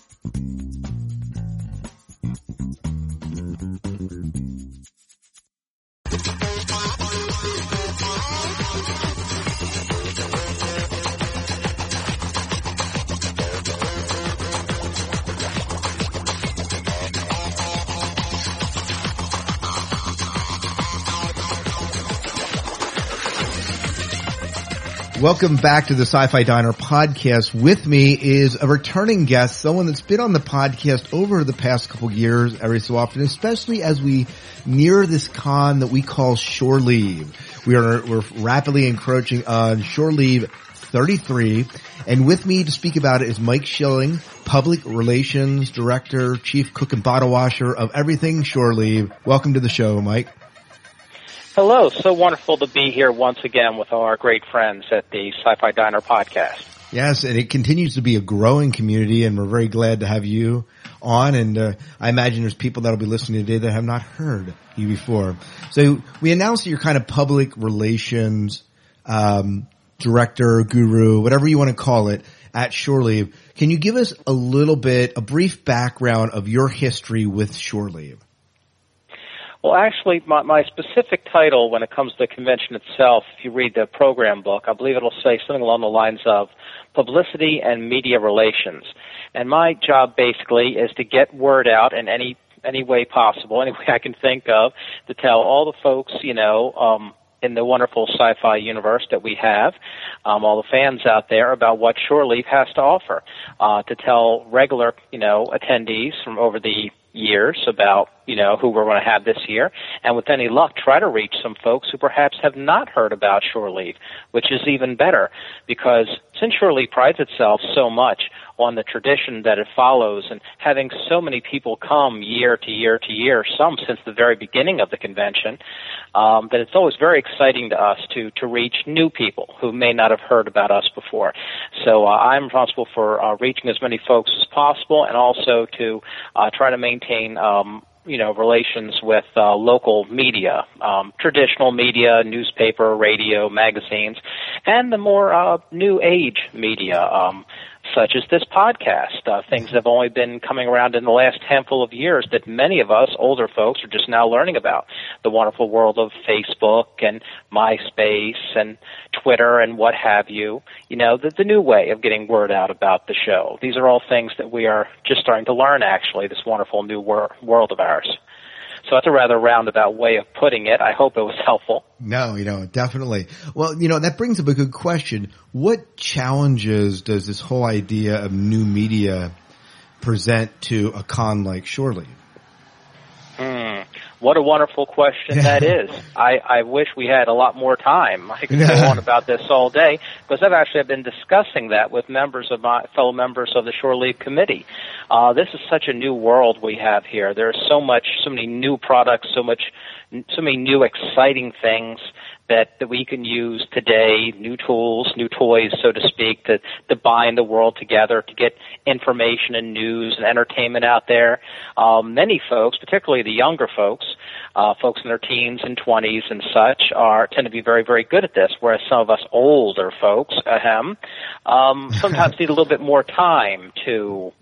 Welcome back to the Sci-Fi Diner podcast. With me is a returning guest, someone that's been on the podcast over the past couple years every so often, especially as we near this con that we call Shore Leave. We are, we're rapidly encroaching on Shore Leave 33. And with me to speak about it is Mike Schilling, Public Relations Director, Chief Cook and Bottle Washer of everything Shore Leave. Welcome to the show, Mike. Hello, so wonderful to be here once again with our great friends at the Sci-Fi Diner podcast. Yes, and it continues to be a growing community, and we're very glad to have you on. And uh, I imagine there's people that'll be listening today that have not heard you before. So we announced that you're kind of public relations um, director, guru, whatever you want to call it, at Shore Leave. Can you give us a little bit, a brief background of your history with Shore Leave? Well, actually, my, my specific title when it comes to the convention itself, if you read the program book, I believe it'll say something along the lines of publicity and media relations. And my job basically is to get word out in any any way possible, any way I can think of, to tell all the folks, you know, um, in the wonderful sci-fi universe that we have, um, all the fans out there about what Shore Leave has to offer, uh, to tell regular, you know, attendees from over the years about you know who we're going to have this year, and with any luck, try to reach some folks who perhaps have not heard about Shore Leave, which is even better because since Shore Leave prides itself so much on the tradition that it follows and having so many people come year to year to year, some since the very beginning of the convention, um, that it's always very exciting to us to to reach new people who may not have heard about us before. So uh, I'm responsible for uh, reaching as many folks as possible, and also to uh, try to maintain. Um, you know relations with uh, local media, um, traditional media, newspaper, radio, magazines, and the more uh, new age media. Um, such as this podcast. Uh, things that have only been coming around in the last handful of years that many of us older folks are just now learning about. The wonderful world of Facebook and MySpace and Twitter and what have you. You know, the, the new way of getting word out about the show. These are all things that we are just starting to learn actually, this wonderful new wor- world of ours. So that's a rather roundabout way of putting it. I hope it was helpful. No, you know, definitely. Well, you know, that brings up a good question. What challenges does this whole idea of new media present to a con like Shore Leave? Hmm. What a wonderful question that is. I, I wish we had a lot more time. I could go on about this all day because I've actually been discussing that with members of my fellow members of the Shore Leave Committee. Uh, this is such a new world we have here. There's so much, so many new products, so much, so many new exciting things that, that we can use today, new tools, new toys, so to speak, to, to bind the world together, to get information and news and entertainment out there. Um, many folks, particularly the younger folks, uh, folks in their teens and 20s and such, are tend to be very, very good at this, whereas some of us older folks, ahem, um, sometimes need a little bit more time to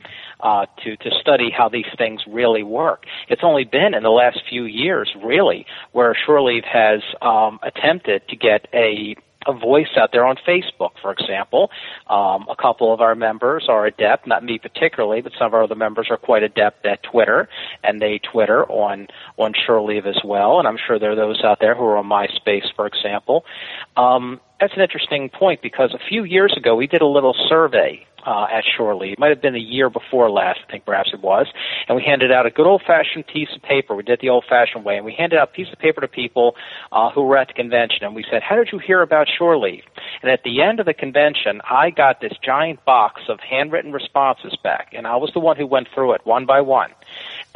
uh, to to study how these things really work. It's only been in the last few years, really, where Shoreleave has um, attempted to get a a voice out there on Facebook, for example. Um, a couple of our members are adept, not me particularly, but some of our other members are quite adept at Twitter, and they Twitter on on Shore Leave as well. And I'm sure there are those out there who are on MySpace, for example. Um, that's an interesting point because a few years ago we did a little survey uh, at Shore Leave. It might have been the year before last, I think perhaps it was. And we handed out a good old fashioned piece of paper. We did the old fashioned way. And we handed out a piece of paper to people uh, who were at the convention. And we said, How did you hear about Shore Leave? And at the end of the convention, I got this giant box of handwritten responses back. And I was the one who went through it one by one.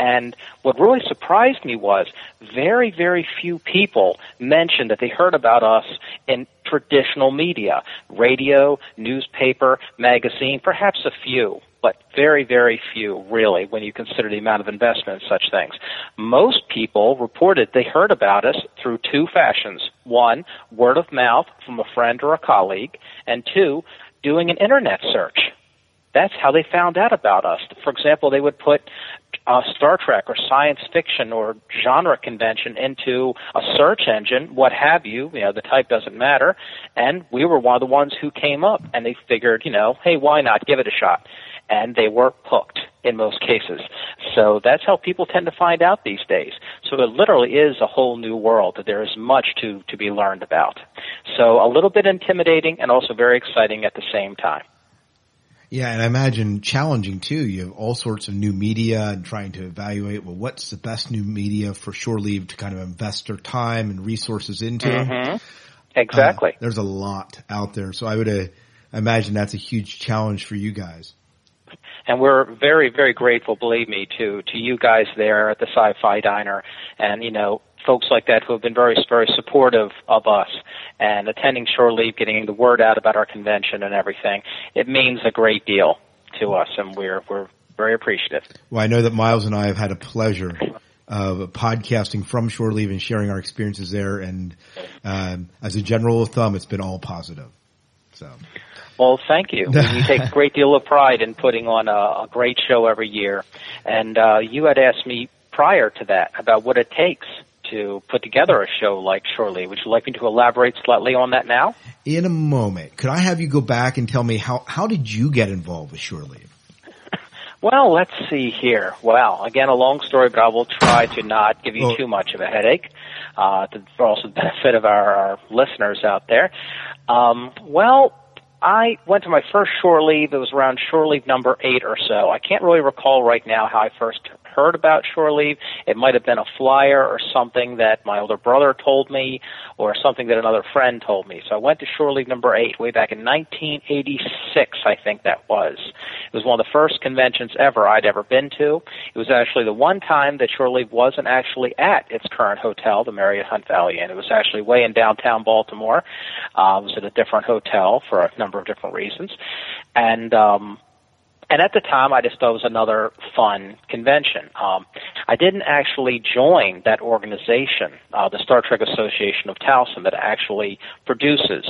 And what really surprised me was very, very few people mentioned that they heard about us in traditional media, radio, newspaper, magazine, perhaps a few, but very, very few, really, when you consider the amount of investment in such things. Most people reported they heard about us through two fashions. One, word of mouth from a friend or a colleague, and two, doing an internet search. That's how they found out about us. For example, they would put uh, Star Trek or science fiction or genre convention into a search engine, what have you. You know, the type doesn't matter. And we were one of the ones who came up, and they figured, you know, hey, why not give it a shot? And they were hooked in most cases. So that's how people tend to find out these days. So it literally is a whole new world there is much to, to be learned about. So a little bit intimidating and also very exciting at the same time. Yeah, and I imagine challenging too. You have all sorts of new media and trying to evaluate, well, what's the best new media for Shore Leave to kind of invest their time and resources into? Mm-hmm. Exactly. Uh, there's a lot out there. So I would uh, imagine that's a huge challenge for you guys. And we're very, very grateful, believe me, to, to you guys there at the Sci-Fi Diner and, you know, folks like that who have been very, very supportive of us and attending Shore Leave, getting the word out about our convention and everything. It means a great deal to us, and we're we're very appreciative. Well, I know that Miles and I have had a pleasure of podcasting from Shore Leave and sharing our experiences there, and um, as a general of thumb, it's been all positive. So. Well, thank you. we take a great deal of pride in putting on a, a great show every year. And uh, you had asked me prior to that about what it takes to put together a show like Shore Leave. Would you like me to elaborate slightly on that now? In a moment. Could I have you go back and tell me how, how did you get involved with Shore Leave? Well, let's see here. Well, again, a long story, but I will try to not give you Well- too much of a headache, uh, to, for also the benefit of our, our listeners out there. Um, well, I went to my first shore leave. It was around shore leave number eight or so. I can't really recall right now how I first heard about shore leave. It might have been a flyer or something that my older brother told me or something that another friend told me. So I went to shore leave number eight way back in 1986, I think that was. It was one of the first conventions ever I'd ever been to. It was actually the one time that shore leave wasn't actually at its current hotel, the Marriott Hunt Valley Inn. It was actually way in downtown Baltimore. Uh, it was at a different hotel for a number of different reasons. And, um, and at the time, I just thought it was another fun convention. Um, I didn't actually join that organization, uh, the Star Trek Association of Towson, that actually produces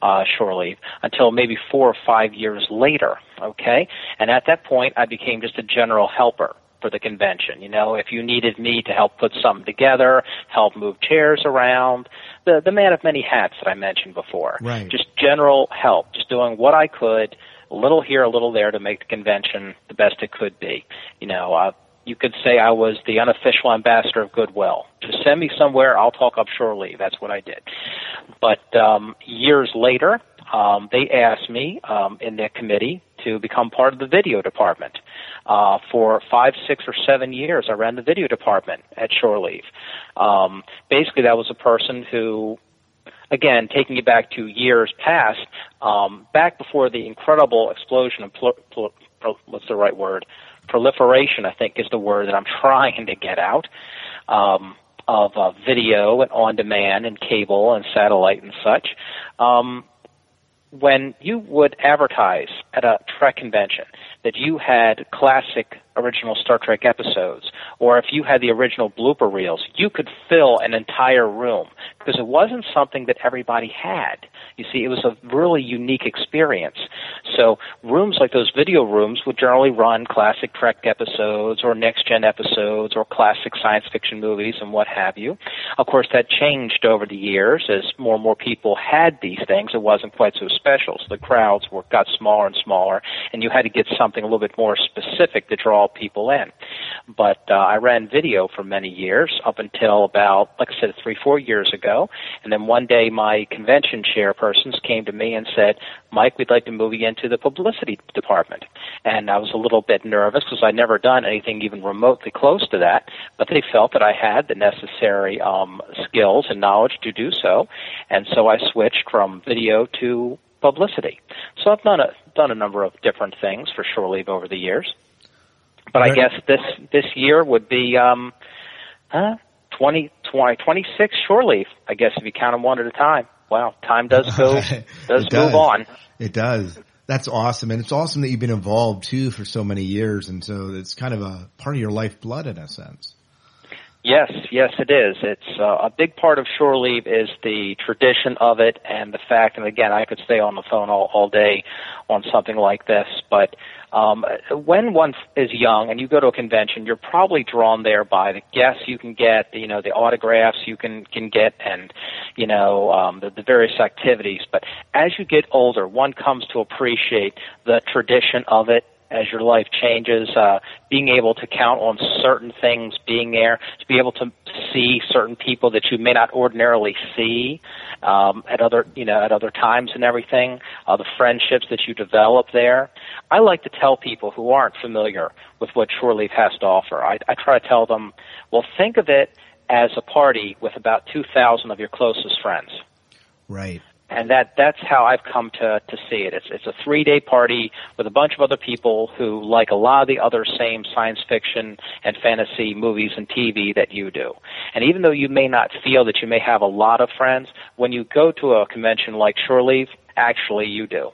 uh, Shore Leave, until maybe four or five years later. Okay, and at that point, I became just a general helper for the convention. You know, if you needed me to help put something together, help move chairs around, the the man of many hats that I mentioned before. Right. Just general help, just doing what I could, a little here, a little there to make the convention the best it could be. You know, uh, you could say I was the unofficial ambassador of goodwill. Just send me somewhere, I'll talk up shore leave. That's what I did. But um, years later, um, they asked me um, in their committee to become part of the video department. Uh, for five, six, or seven years, I ran the video department at Shore Leave. Um, basically, that was a person who again, taking you back to years past, um, back before the incredible explosion of pl- pl- pl- what's the right word? Proliferation, I think, is the word that I'm trying to get out. Um, of uh, video and on demand and cable and satellite and such. Um, when you would advertise at a Trek convention that you had classic original Star Trek episodes, or if you had the original blooper reels, you could fill an entire room because it wasn't something that everybody had. You see, it was a really unique experience. So rooms like those video rooms would generally run classic Trek episodes or next gen episodes or classic science fiction movies and what have you. Of course, that changed over the years as more and more people had these things. It wasn't quite so special, so the crowds were got smaller and smaller, and you had to get something a little bit more specific to draw people in. But uh, I ran video for many years up until about, like I said, three, four years ago, and then one day my convention chairpersons came to me and said, "Mike, we'd like to move you into the publicity department." And I was a little bit nervous because I'd never done anything even remotely close to that, but they felt that I had the necessary um, skills and knowledge to do so, and so I switched from video to publicity. So I've done a done a number of different things for Shore Leave over the years. But I guess this this year would be um uh 20, 20 26 Shore Leave, I guess if you count them one at a time. Wow, time does go does does. move on. It does. That's awesome. And it's awesome that you've been involved too for so many years. And so it's kind of a part of your lifeblood in a sense. Yes, yes, it is. It's uh, a big part of shore leave is the tradition of it and the fact. And again, I could stay on the phone all, all day on something like this, but um, when one is young and you go to a convention, you're probably drawn there by the guests you can get, you know, the autographs you can can get, and you know um, the, the various activities. But as you get older, one comes to appreciate the tradition of it as your life changes, uh, being able to count on certain things being there, to be able to see certain people that you may not ordinarily see um, at other, you know, at other times and everything, uh, the friendships that you develop there. I like to tell people who aren't familiar with what Shore Leave has to offer. I, I try to tell them, well, think of it as a party with about 2,000 of your closest friends Right. And that that's how I've come to to see it. It's it's a three day party with a bunch of other people who like a lot of the other same science fiction and fantasy movies and TV that you do. And even though you may not feel that you may have a lot of friends, when you go to a convention like Shore Leave, actually you do.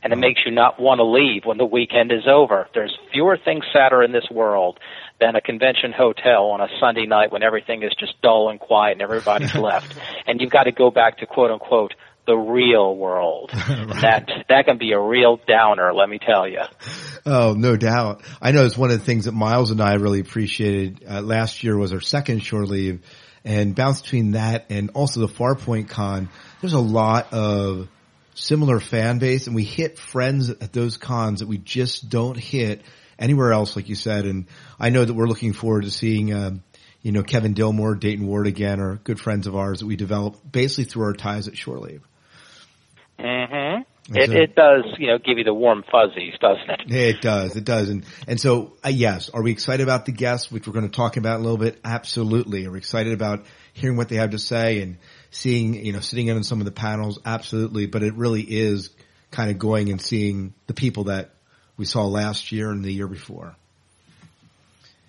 And it makes you not want to leave when the weekend is over. There's fewer things sadder in this world than a convention hotel on a Sunday night when everything is just dull and quiet and everybody's left. And you've got to go back to quote unquote the real world. That that can be a real downer, let me tell you. Oh, no doubt. I know it's one of the things that Miles and I really appreciated. Uh, last year was our second shore leave and bounce between that and also the Farpoint Con. There's a lot of similar fan base and we hit friends at those cons that we just don't hit anywhere else, like you said. And I know that we're looking forward to seeing, um, you know, Kevin Dilmore, Dayton Ward again are good friends of ours that we developed basically through our ties at Shore Leave. Mm-hmm. And It, so- it does, you know, give you the warm fuzzies, doesn't it? It does. It does. And, and so, uh, yes, are we excited about the guests, which we're going to talk about a little bit? Absolutely. Are we excited about hearing what they have to say and seeing, you know, sitting in on some of the panels? Absolutely. But it really is kind of going and seeing the people that we saw last year and the year before.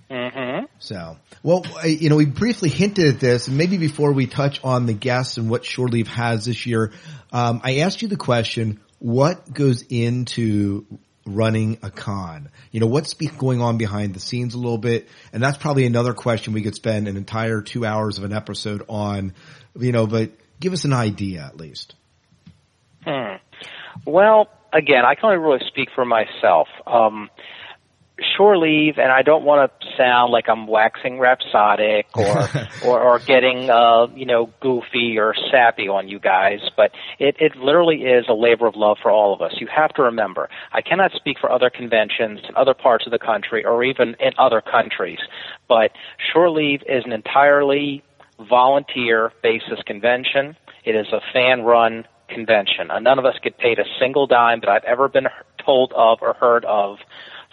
Mm-hmm. So, well, you know, we briefly hinted at this, and maybe before we touch on the guests and what Shore Leave has this year, um, I asked you the question: What goes into running a con? You know, what's be- going on behind the scenes a little bit, and that's probably another question we could spend an entire two hours of an episode on. You know, but give us an idea at least. Hmm. Well, again, I can only really speak for myself. Um, shore leave, and I don't want to sound like I'm waxing rhapsodic or or, or getting uh, you know goofy or sappy on you guys, but it, it literally is a labor of love for all of us. You have to remember, I cannot speak for other conventions in other parts of the country or even in other countries, but shore leave is an entirely volunteer basis convention. It is a fan run convention. Uh, none of us get paid a single dime that I've ever been told of or heard of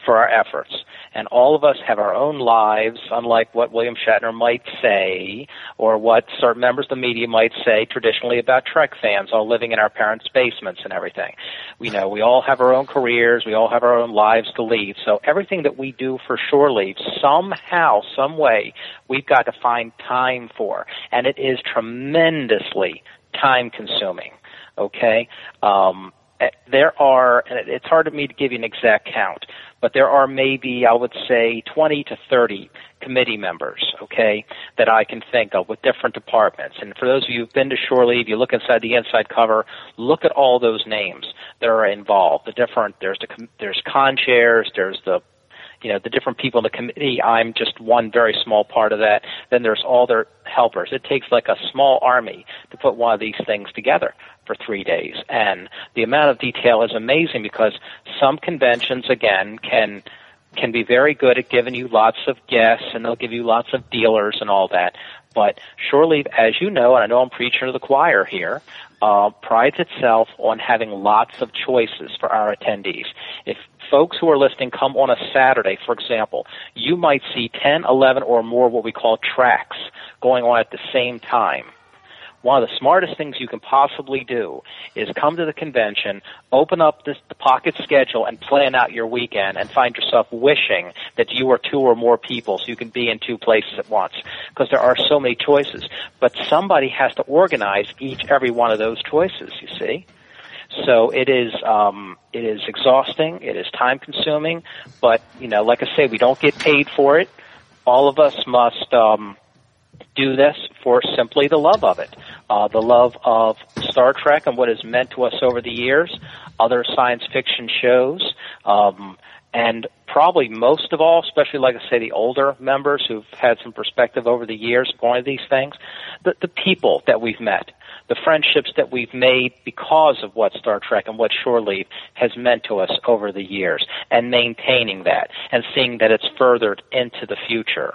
for our efforts. And all of us have our own lives, unlike what William Shatner might say, or what certain members of the media might say traditionally about Trek fans, all living in our parents' basements and everything. We know we all have our own careers, we all have our own lives to lead. So everything that we do for Shore Leave, somehow, some way, we've got to find time for. And it is tremendously time consuming. Okay? Um, eh, there are, and it's hard for me to give you an exact count, but there are maybe, I would say, 20 to 30 committee members, okay, that I can think of with different departments. And for those of you who've been to Shore Leave, you look inside the inside cover, look at all those names that are involved. The different, there's the, there's con chairs, there's the you know the different people in the committee i'm just one very small part of that then there's all their helpers it takes like a small army to put one of these things together for three days. And the amount of detail is amazing because some conventions again can can be very good at giving you lots of guests and they'll give you lots of dealers and all that. But leave as you know and i know i'm preaching to the choir here uh, prides itself on having lots of choices for our attendees. If folks who are listening come on a Saturday, for example, you might see 10, 11, or more what we call tracks going on at the same time. One of the smartest things you can possibly do is come to the convention, open up this, the pocket schedule, and plan out your weekend, and find yourself wishing that you were two or more people so you can be in two places at once. Because there are so many choices. But somebody has to organize each, every one of those choices, you see? So it is um, it is exhausting. It is time consuming. But you know, like I say, we don't get paid for it. All of us must um, do this for simply the love of it, uh, the love of Star Trek and what is meant to us over the years, other science fiction shows, um, and probably most of all, especially like I say, the older members who've had some perspective over the years going to these things, the, the people that we've met the friendships that we've made because of what Star Trek and what Shore Leave has meant to us over the years, and maintaining that and seeing that it's furthered into the future.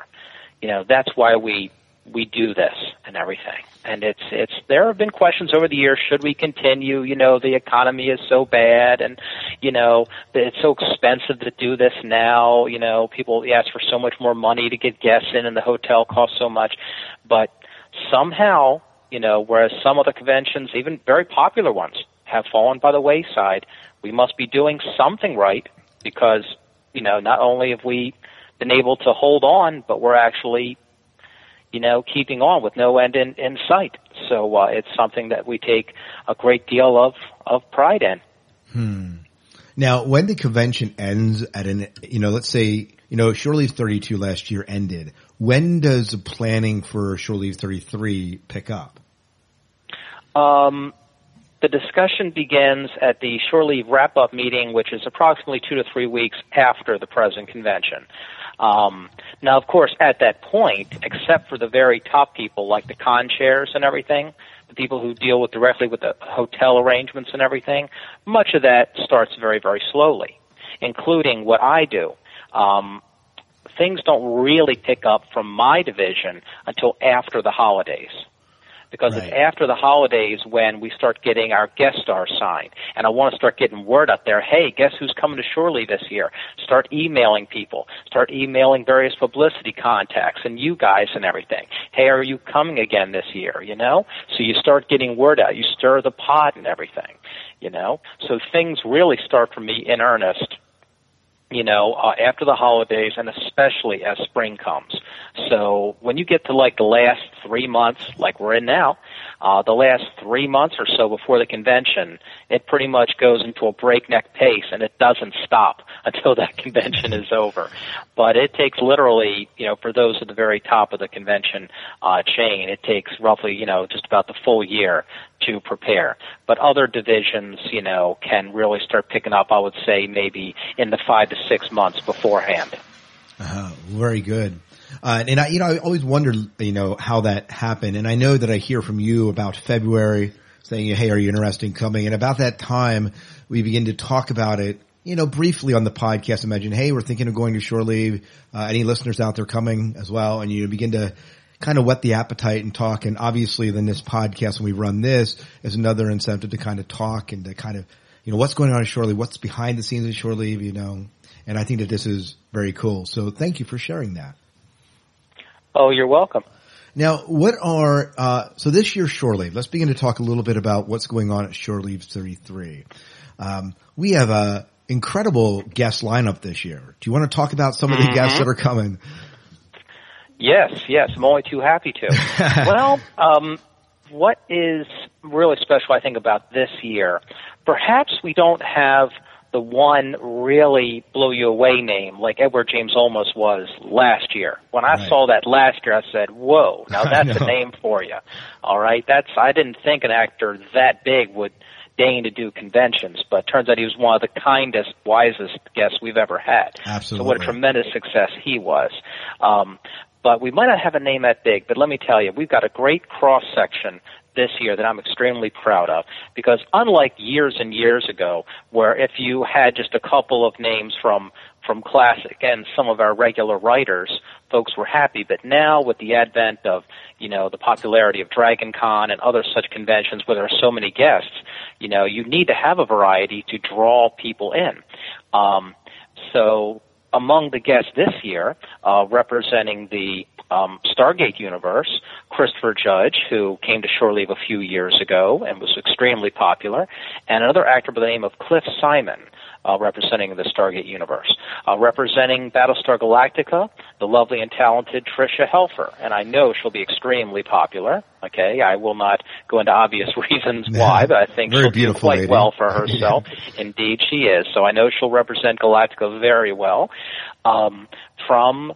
You know, that's why we we do this and everything. And it's it's there have been questions over the years, should we continue? You know, the economy is so bad and you know, it's so expensive to do this now, you know, people ask for so much more money to get guests in and the hotel costs so much. But somehow you know, whereas some other conventions, even very popular ones, have fallen by the wayside. We must be doing something right because, you know, not only have we been able to hold on, but we're actually, you know, keeping on with no end in, in sight. So uh, it's something that we take a great deal of, of pride in. Hmm. Now, when the convention ends at an, you know, let's say, you know, Shore Leave 32 last year ended. When does the planning for Shore Leave 33 pick up? Um, the discussion begins at the Shore Leave wrap up meeting, which is approximately two to three weeks after the present convention. Um, now, of course, at that point, except for the very top people like the con chairs and everything, the people who deal with directly with the hotel arrangements and everything, much of that starts very, very slowly, including what I do. um, things don't really pick up from my division until after the holidays. Because Right. it's after the holidays when we start getting our guest stars signed. And I want to start getting word out there, hey, guess who's coming to Shorely this year? Start emailing people. Start emailing various publicity contacts and you guys and everything. Hey, are you coming again this year? You know? So you start getting word out. You stir the pot and everything. You know? So things really start for me in earnest you know, uh, after the holidays and especially as spring comes. So when you get to like the last three months, like we're in now, uh, the last three months or so before the convention, it pretty much goes into a breakneck pace and it doesn't stop until that convention is over. But it takes literally, you know, for those at the very top of the convention uh, chain, it takes roughly, you know, just about the full year to prepare. But other divisions, you know, can really start picking up, I would say, maybe in the five to six months beforehand. Uh, very good. Uh, and I, you know, I always wondered, you know, how that happened. And I know that I hear from you about February saying, Hey, are you interested in coming? And about that time, we begin to talk about it, you know, briefly on the podcast. Imagine, Hey, we're thinking of going to shore leave. Uh, any listeners out there coming as well? And you begin to kind of whet the appetite and talk. And obviously then this podcast, when we run this is another incentive to kind of talk and to kind of, you know, what's going on at shore leave, what's behind the scenes at shore leave, you know, and I think that this is very cool. So thank you for sharing that. Oh, you're welcome. Now, what are uh, so this year's Shore Leave? Let's begin to talk a little bit about what's going on at Shore Leave 33. Um, we have a incredible guest lineup this year. Do you want to talk about some of the guests that are coming? Yes, yes, I'm only too happy to. well, um, what is really special, I think, about this year? Perhaps we don't have the one really blow you away name like Edward James Olmos was last year. When I Right. saw that last year, I said, "Whoa! Now that's a name for you." All right, that's I didn't think an actor that big would deign to do conventions, but turns out he was one of the kindest, wisest guests we've ever had. Absolutely. So what a tremendous success he was. Um, but we might not have a name that big, but let me tell you, we've got a great cross section this year that I'm extremely proud of. Because unlike years and years ago where if you had just a couple of names from from classic and some of our regular writers folks were happy. But now with the advent of you know the popularity of Dragon Con and other such conventions where there are so many guests you know you need to have a variety to draw people in. Um, so among the guests this year, uh, representing the um, Stargate universe, Christopher Judge, who came to Shore Leave a few years ago and was extremely popular, and another actor by the name of Cliff Simon, uh, representing the Stargate universe. Uh, representing Battlestar Galactica, the lovely and talented Tricia Helfer, and I know she'll be extremely popular. Okay, I will not go into obvious reasons why, but I think she'll do quite lady. well for herself. Indeed, she is. So I know she'll represent Galactica very well. Um, from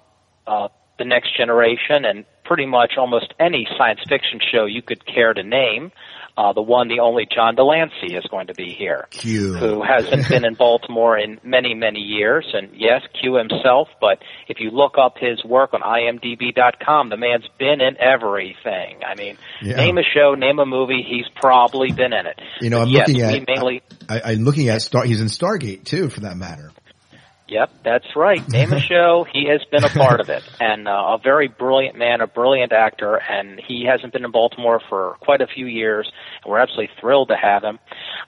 uh, the next generation and pretty much almost any science fiction show you could care to name, uh, the one, the only John de Lancie is going to be here Q. who hasn't been in Baltimore in many, many years. And yes, Q himself, but if you look up his work on imdb.com, the man's been in everything. I mean, Yeah. name a show, name a movie, he's probably been in it. You know, I'm yes, looking we at mainly, I, I'm looking at Star. He's in Stargate too, for that matter. Yep, that's right. Name a show, he has been a part of it, and uh, a very brilliant man, a brilliant actor, and he hasn't been in Baltimore for quite a few years, and we're absolutely thrilled to have him.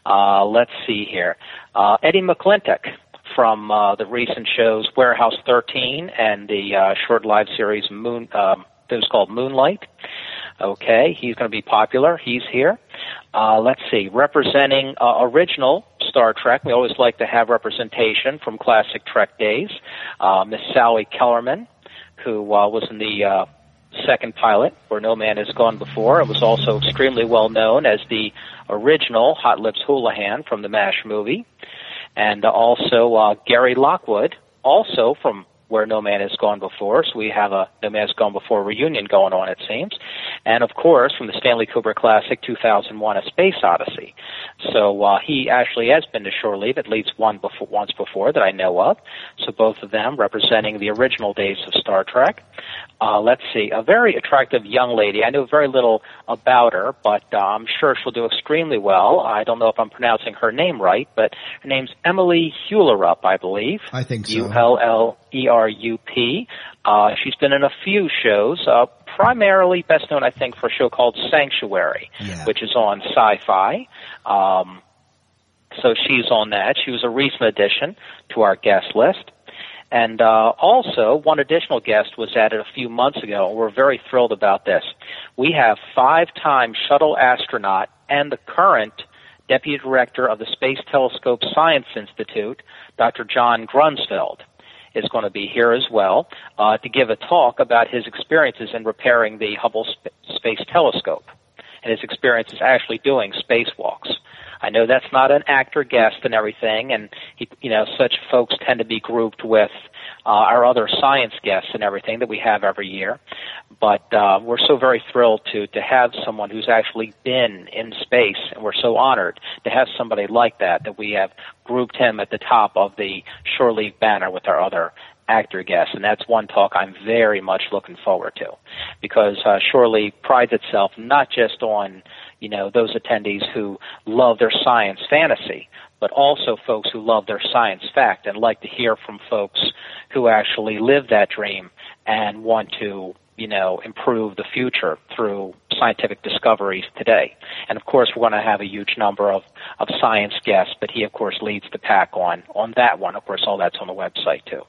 Uh, let's see here, uh, Eddie McClintock from uh, the recent shows Warehouse 13 and the uh, short live series Moon. Um, it was called Moonlight. Okay, he's going to be popular. He's here. Uh, let's see, representing uh, original Star Trek. We always like to have representation from classic Trek days. Uh, Miss Sally Kellerman, who uh, was in the uh, second pilot, where no man has gone before, and was also extremely well known as the original Hot Lips Houlihan from the MASH movie. And also uh, Gary Lockwood, also from where No Man Has Gone Before. So we have a No Man Has Gone Before reunion going on, it seems. And of course, from the Stanley Kubrick classic 2001: A Space Odyssey. So uh, he actually has been to shore leave at least one before, once before that I know of. So both of them representing the original days of Star Trek. Uh, let's see, a very attractive young lady. I know very little about her, but uh, I'm sure she'll do extremely well. I don't know if I'm pronouncing her name right, but her name's Emily Hullerup, I believe. I think so. U L L E R U P. Uh, she's been in a few shows, uh, primarily best known, I think, for a show called Sanctuary, Yeah. which is on Sci-Fi. Um, so she's on that. She was a recent addition to our guest list. And uh, also, one additional guest was added a few months ago, and we're very thrilled about this. We have five-time shuttle astronaut and the current deputy director of the Space Telescope Science Institute, Dr. John Grunsfeld, is going to be here as well uh, to give a talk about his experiences in repairing the Hubble Sp- Space Telescope and his experiences actually doing spacewalks. I know that's not an actor guest and everything, and he, you know such folks tend to be grouped with uh, our other science guests and everything that we have every year. But uh, we're so very thrilled to to have someone who's actually been in space, and we're so honored to have somebody like that that we have grouped him at the top of the shore leave banner with our other actor guests, and that's one talk I'm very much looking forward to, because uh, Shore Leave prides itself not just on you know those attendees who love their science fantasy, but also folks who love their science fact and like to hear from folks who actually live that dream and want to you know improve the future through scientific discoveries today. And of course, we're going to have a huge number of of science guests, but he of course leads the pack on on that one. Of course, all that's on the website too.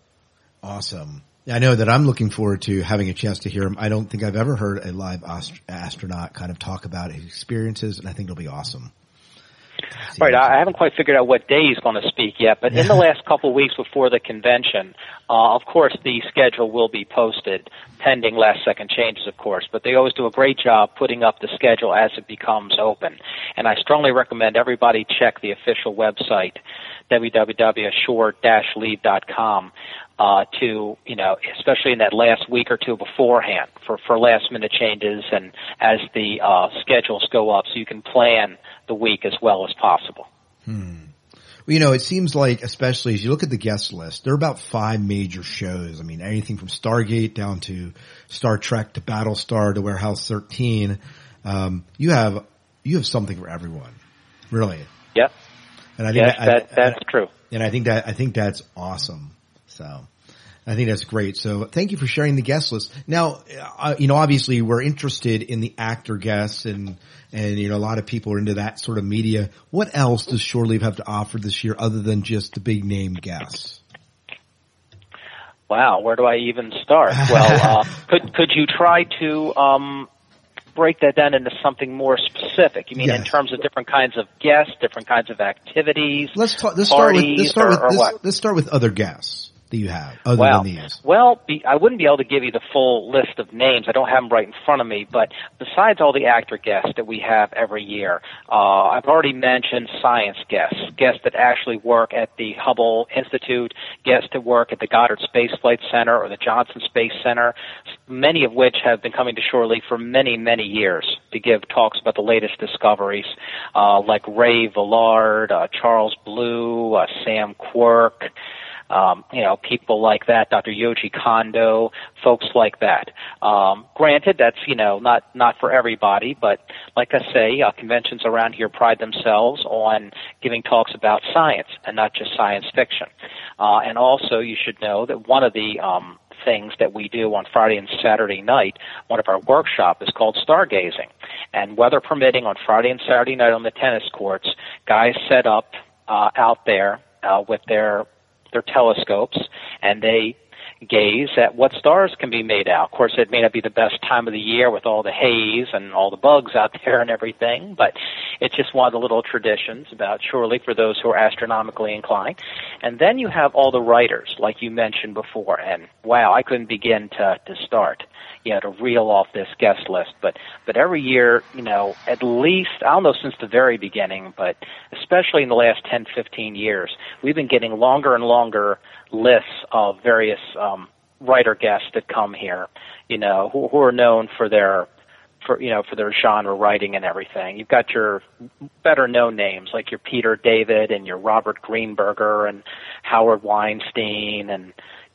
Awesome. I know that I'm looking forward to having a chance to hear him. I don't think I've ever heard a live ast- astronaut kind of talk about his experiences, and I think it'll be awesome. Right. I haven't quite figured out what day he's going to speak yet, but in the last couple of weeks before the convention, uh, of course, the schedule will be posted, pending last second changes, of course. But they always do a great job putting up the schedule as it becomes open. And I strongly recommend everybody check the official website, www.shore-leave.com. Uh, to you know, especially in that last week or two beforehand, for for last minute changes, and as the uh, schedules go up, so you can plan the week as well as possible. Well, you know, it seems like, especially as you look at the guest list, there are about five major shows. I mean, anything from Stargate down to Star Trek to Battlestar to Warehouse 13. Um, you have, you have something for everyone. Really. Yep. And I think Yes, I- that I- that's true. And I think that, I think that's awesome. So. I think that's great. So thank you for sharing the guest list. Now, uh, you know, obviously we're interested in the actor guests and, and, you know, a lot of people are into that sort of media. What else does Shore Leave have to offer this year other than just the big name guests? Wow, where do I even start? Well, uh, could could you try to um, break that down into something more specific? You mean in terms of different kinds of guests, different kinds of activities? Let's talk, let's start with, let's start or, with, or let's, what? let's start with other guests that you have other Wow. than these. Well, be, I wouldn't be able to give you the full list of names. I don't have them right in front of me. But besides all the actor guests that we have every year, uh, I've already mentioned science guests, guests that actually work at the Hubble Institute, guests that work at the Goddard Space Flight Center or the Johnson Space Center, many of which have been coming to Shore Leave for many, many years to give talks about the latest discoveries, uh, like Ray Villard, uh, Charles Blue, uh, Sam Quirk um, you know, people like that, Dr. Yoji Kondo, folks like that. Um, granted, that's you know not not for everybody, but like I say, uh, conventions around here pride themselves on giving talks about science and not just science fiction. Uh, and also, you should know that one of the um, things that we do on Friday and Saturday night, one of our workshop is called stargazing. And weather permitting on Friday and Saturday night on the tennis courts, guys set up uh, out there uh, with their their telescopes and they gaze at what stars can be made out. Of course, it may not be the best time of the year with all the haze and all the bugs out there and everything, but it's just one of the little traditions about Shore Leave for those who are astronomically inclined. And then you have all the writers, like you mentioned before, and wow, I couldn't begin to, to start, you know, to reel off this guest list. But but every year, you know, at least I don't know since the very beginning, but especially in the last 10, 15 years, we've been getting longer and longer lists of various um, writer guests that come here, you know, who, who are known for their for you know for their genre writing and everything. You've got your better known names like your Peter David and your Robert Greenberger and Howard Weinstein and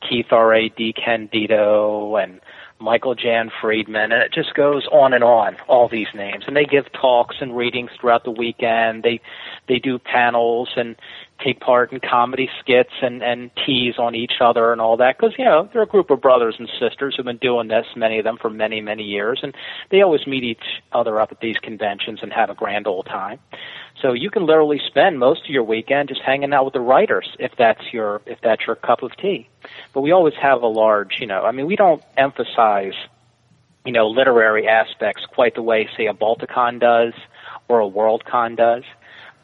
Keith R. A. DeCandido and Michael Jan Friedman, and it just goes on and on. All these names, and they give talks and readings throughout the weekend. They they do panels and take part in comedy skits and and tease on each other and all that because you know they're a group of brothers and sisters who've been doing this many of them for many many years and they always meet each other up at these conventions and have a grand old time so you can literally spend most of your weekend just hanging out with the writers if that's your if that's your cup of tea but we always have a large you know i mean we don't emphasize you know literary aspects quite the way say a balticon does or a worldcon does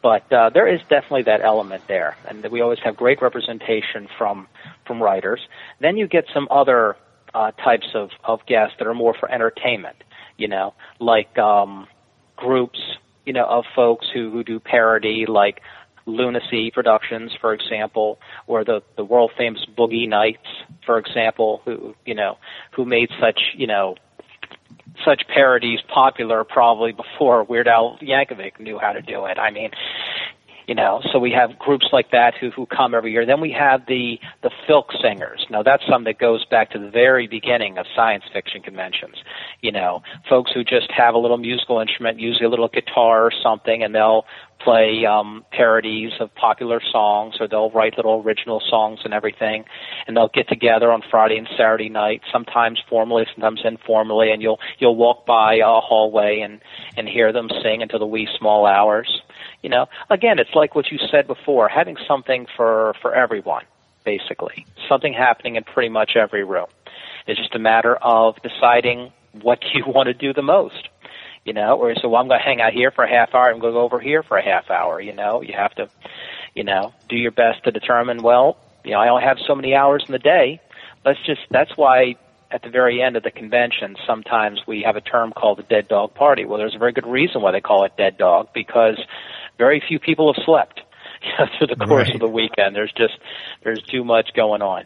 but uh, there is definitely that element there, and we always have great representation from from writers. Then you get some other uh, types of of guests that are more for entertainment, you know, like um, groups, you know, of folks who who do parody, like Lunacy Productions, for example, or the the world famous Boogie Knights, for example, who you know who made such you know such parodies popular probably before Weird Al Yankovic knew how to do it. I mean, you know, so we have groups like that who who come every year. Then we have the the filk singers. Now that's something that goes back to the very beginning of science fiction conventions. You know, folks who just have a little musical instrument, usually a little guitar or something, and they'll play um, parodies of popular songs, or they'll write little original songs and everything, and they'll get together on Friday and Saturday night, sometimes formally, sometimes informally, and you'll you'll walk by a hallway and and hear them sing until the wee small hours. You know, again, it's like what you said before, having something for for everyone, basically, something happening in pretty much every room. It's just a matter of deciding what you want to do the most you know, or so well, I'm going to hang out here for a half hour. I'm going to go over here for a half hour. You know, you have to, you know, do your best to determine. Well, you know, I only have so many hours in the day. Let's just. That's why at the very end of the convention, sometimes we have a term called the dead dog party. Well, there's a very good reason why they call it dead dog because very few people have slept. through the course Right. of the weekend, there's just there's too much going on.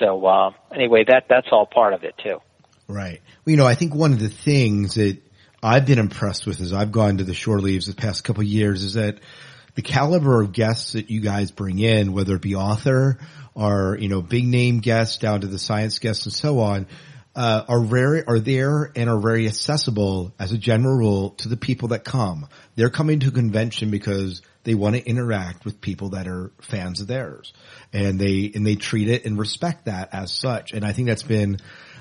So uh, anyway, that that's all part of it too. Right. Well, you know, I think one of the things that I've been impressed with as I've gone to the shore leaves the past couple years is that the caliber of guests that you guys bring in, whether it be author or, you know, big name guests down to the science guests and so on, uh, are very, are there and are very accessible as a general rule to the people that come. They're coming to a convention because they want to interact with people that are fans of theirs and they, and they treat it and respect that as such. And I think that's been,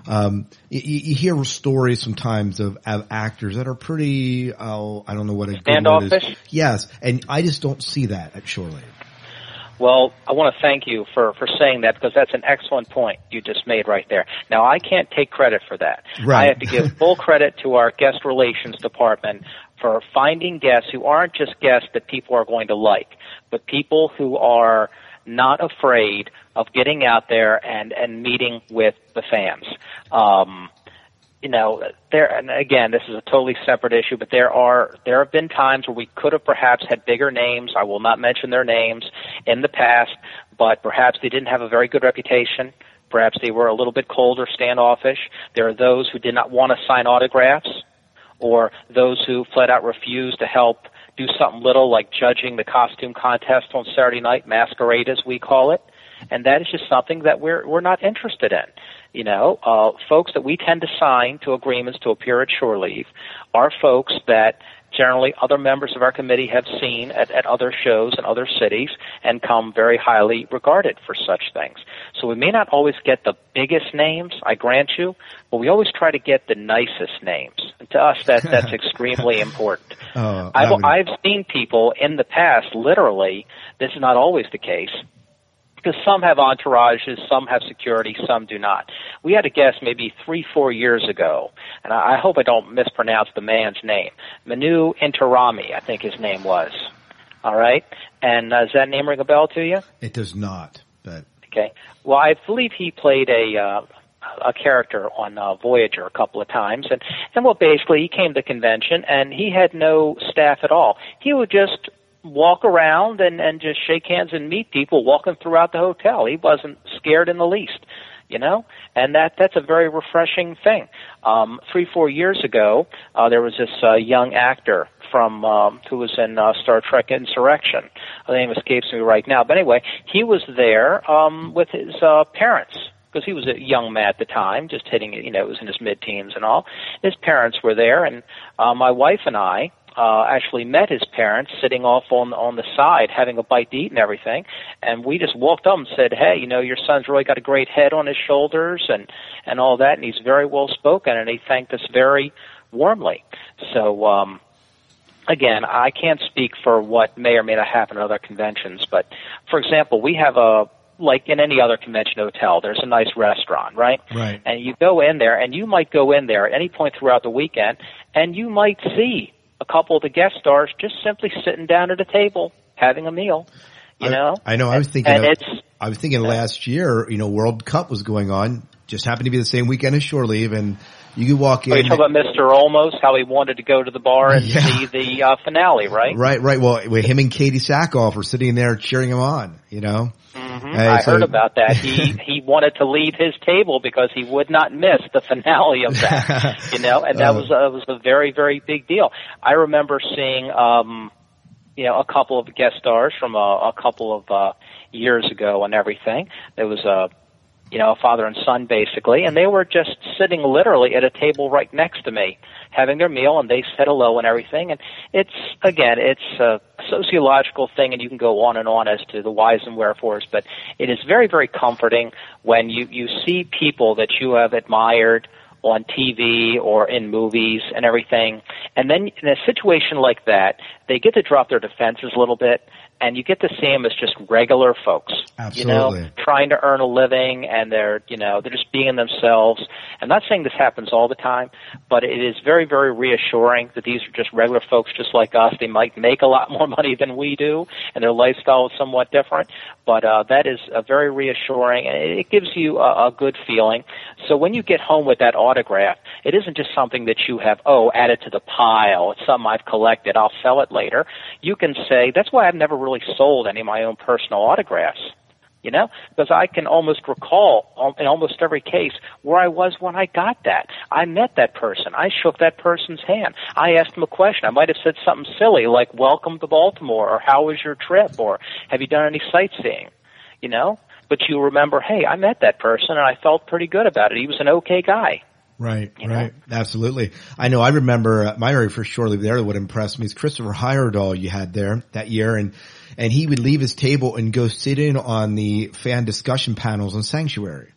um, you, you hear stories sometimes of, of actors that are pretty, oh, I don't know what a good word is. Standoffish? Yes. And I just don't see that at Shore Leave. Well, I want to thank you for, for saying that because that's an excellent point you just made right there. Now, I can't take credit for that. Right. I have to give full credit to our guest relations department for finding guests who aren't just guests that people are going to like, but people who are not afraid of getting out there and, and meeting with the fans. Um, you know, there and again, this is a totally separate issue, but there are there have been times where we could have perhaps had bigger names. I will not mention their names in the past, but perhaps they didn't have a very good reputation. Perhaps they were a little bit cold or standoffish. There are those who did not want to sign autographs, or those who flat out refused to help do something little like judging the costume contest on Saturday night, masquerade as we call it. And that is just something that we're we're not interested in. You know, uh, folks that we tend to sign to agreements to appear at shore leave are folks that generally other members of our committee have seen at, at other shows in other cities and come very highly regarded for such things. So we may not always get the biggest names, I grant you, but we always try to get the nicest names. And to us, that that's extremely important. I I've, would- I've seen people in the past, literally, this is not always the case, because some have entourages, some have security, some do not. We had a guest maybe three, four years ago, and I I hope I don't mispronounce the man's name. Manu Intiraymi, I think his name was. All right, and uh, does that name ring a bell to you? It does not, but Okay. Well, I believe he played a uh, a character on uh, Voyager a couple of times, and and well, basically he came to convention and he had no staff at all. He would just walk around and and just shake hands and meet people walking throughout the hotel. He wasn't scared in the least. You know, and that that's a very refreshing thing. Um, three four years ago, uh, there was this uh, young actor from um, who was in uh, Star Trek Insurrection. The name escapes me right now, but anyway, he was there um, with his uh, parents. because he was a young man at the time, just hitting. You know, it was in his mid-teens and all. His parents were there, and uh, my wife and I uh, actually met his parents sitting off on on the side having a bite to eat and everything and we just walked up and said hey you know your son's really got a great head on his shoulders and and all that and he's very well spoken and he thanked us very warmly so um again i can't speak for what may or may not happen at other conventions but for example we have a like in any other convention hotel, there's a nice restaurant, right? Right. And you go in there, and you might go in there at any point throughout the weekend, and you might see couple of the guest stars just simply sitting down at a table having a meal. You I, know, I know. I was thinking. and of, it's I was thinking last year. You know, World Cup was going on. Just happened to be the same weekend as shore leave, and you could walk in. Oh, you talk about Mr. Olmos, how he wanted to go to the bar and Yeah. see the uh, finale, right? Right, right. Well, with him and Katee Sackhoff were sitting there cheering him on. You know. Mhm. Hey, I so- heard about that. He he wanted to leave his table because he would not miss the finale of that. you know, and that Uh. was a, was a very very big deal. I remember seeing um you know a couple of guest stars from a, a couple of uh years ago and everything. There was a you know, a father and son basically, and they were just sitting literally at a table right next to me, having their meal, and they said hello and everything. And it's again, it's a sociological thing, and you can go on and on as to the whys and wherefores, but it is very, very comforting when you you see people that you have admired on TV or in movies and everything. And then in a situation like that, they get to drop their defenses a little bit and you get to see them as just regular folks. You know, trying to earn a living and they're, you know, they're just being themselves. I'm not saying this happens all the time, but it is very, very reassuring that these are just regular folks just like us. They might make a lot more money than we do and their lifestyle is somewhat different, but uh, that is uh, very reassuring and it gives you a, a good feeling. So when you get home with that autograph, it isn't just something that you have, oh, added to the pile. It's something I've collected. I'll sell it later. You can say, that's why I've never really sold any of my own personal autographs you know, because I can almost recall in almost every case where I was when I got that. I met that person. I shook that person's hand. I asked him a question. I might have said something silly like, welcome to Baltimore, or how was your trip, or have you done any sightseeing, you know? But you remember, hey, I met that person and I felt pretty good about it. He was an okay guy. Right, right. Absolutely. I know I remember uh, my very first shore leave there what impressed me is Christopher Heyerdahl you had there that year and, and he would leave his table and go sit in on the fan discussion panels on Sanctuary.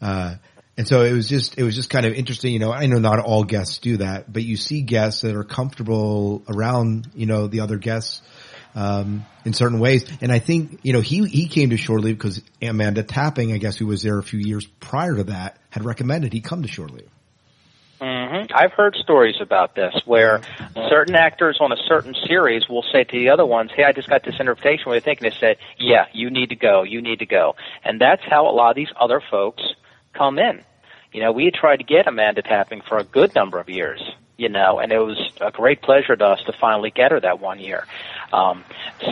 Uh, and so it was just, it was just kind of interesting, you know, I know not all guests do that, but you see guests that are comfortable around, you know, the other guests, um, in certain ways. And I think, you know, he, he came to Shore Leave because Amanda Tapping, I guess, who was there a few years prior to that, had recommended he come to Shore Leave. Hmm I've heard stories about this where certain actors on a certain series will say to the other ones, "Hey, I just got this invitation. What do you think?" And they said, "Yeah, you need to go. You need to go." And that's how a lot of these other folks come in. You know, we had tried to get Amanda Tapping for a good number of years. You know, and it was a great pleasure to us to finally get her that one year. Um,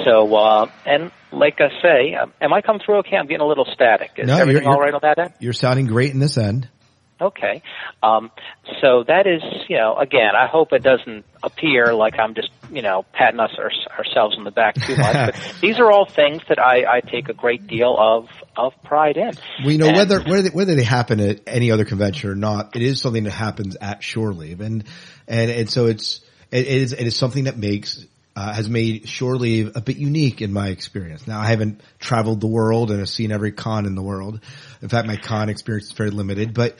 so, uh, and like I say, um, am I coming through okay? I'm getting a little static. Is No, everything you're- all right on that end? You're sounding great in this end. Okay. Um, so that is, you know, again, I hope it doesn't appear like I'm just, you know, patting us our, ourselves on the back too much. but these are all things that I, I take a great deal of, of pride in. We know And- whether whether they, whether they happen at any other convention or not, it is something that happens at Shore Leave, and and and so it's it is it is something that makes uh, has made Shore Leave a bit unique in my experience. Now I haven't traveled the world and have seen every con in the world. In fact, my con experience is very limited, but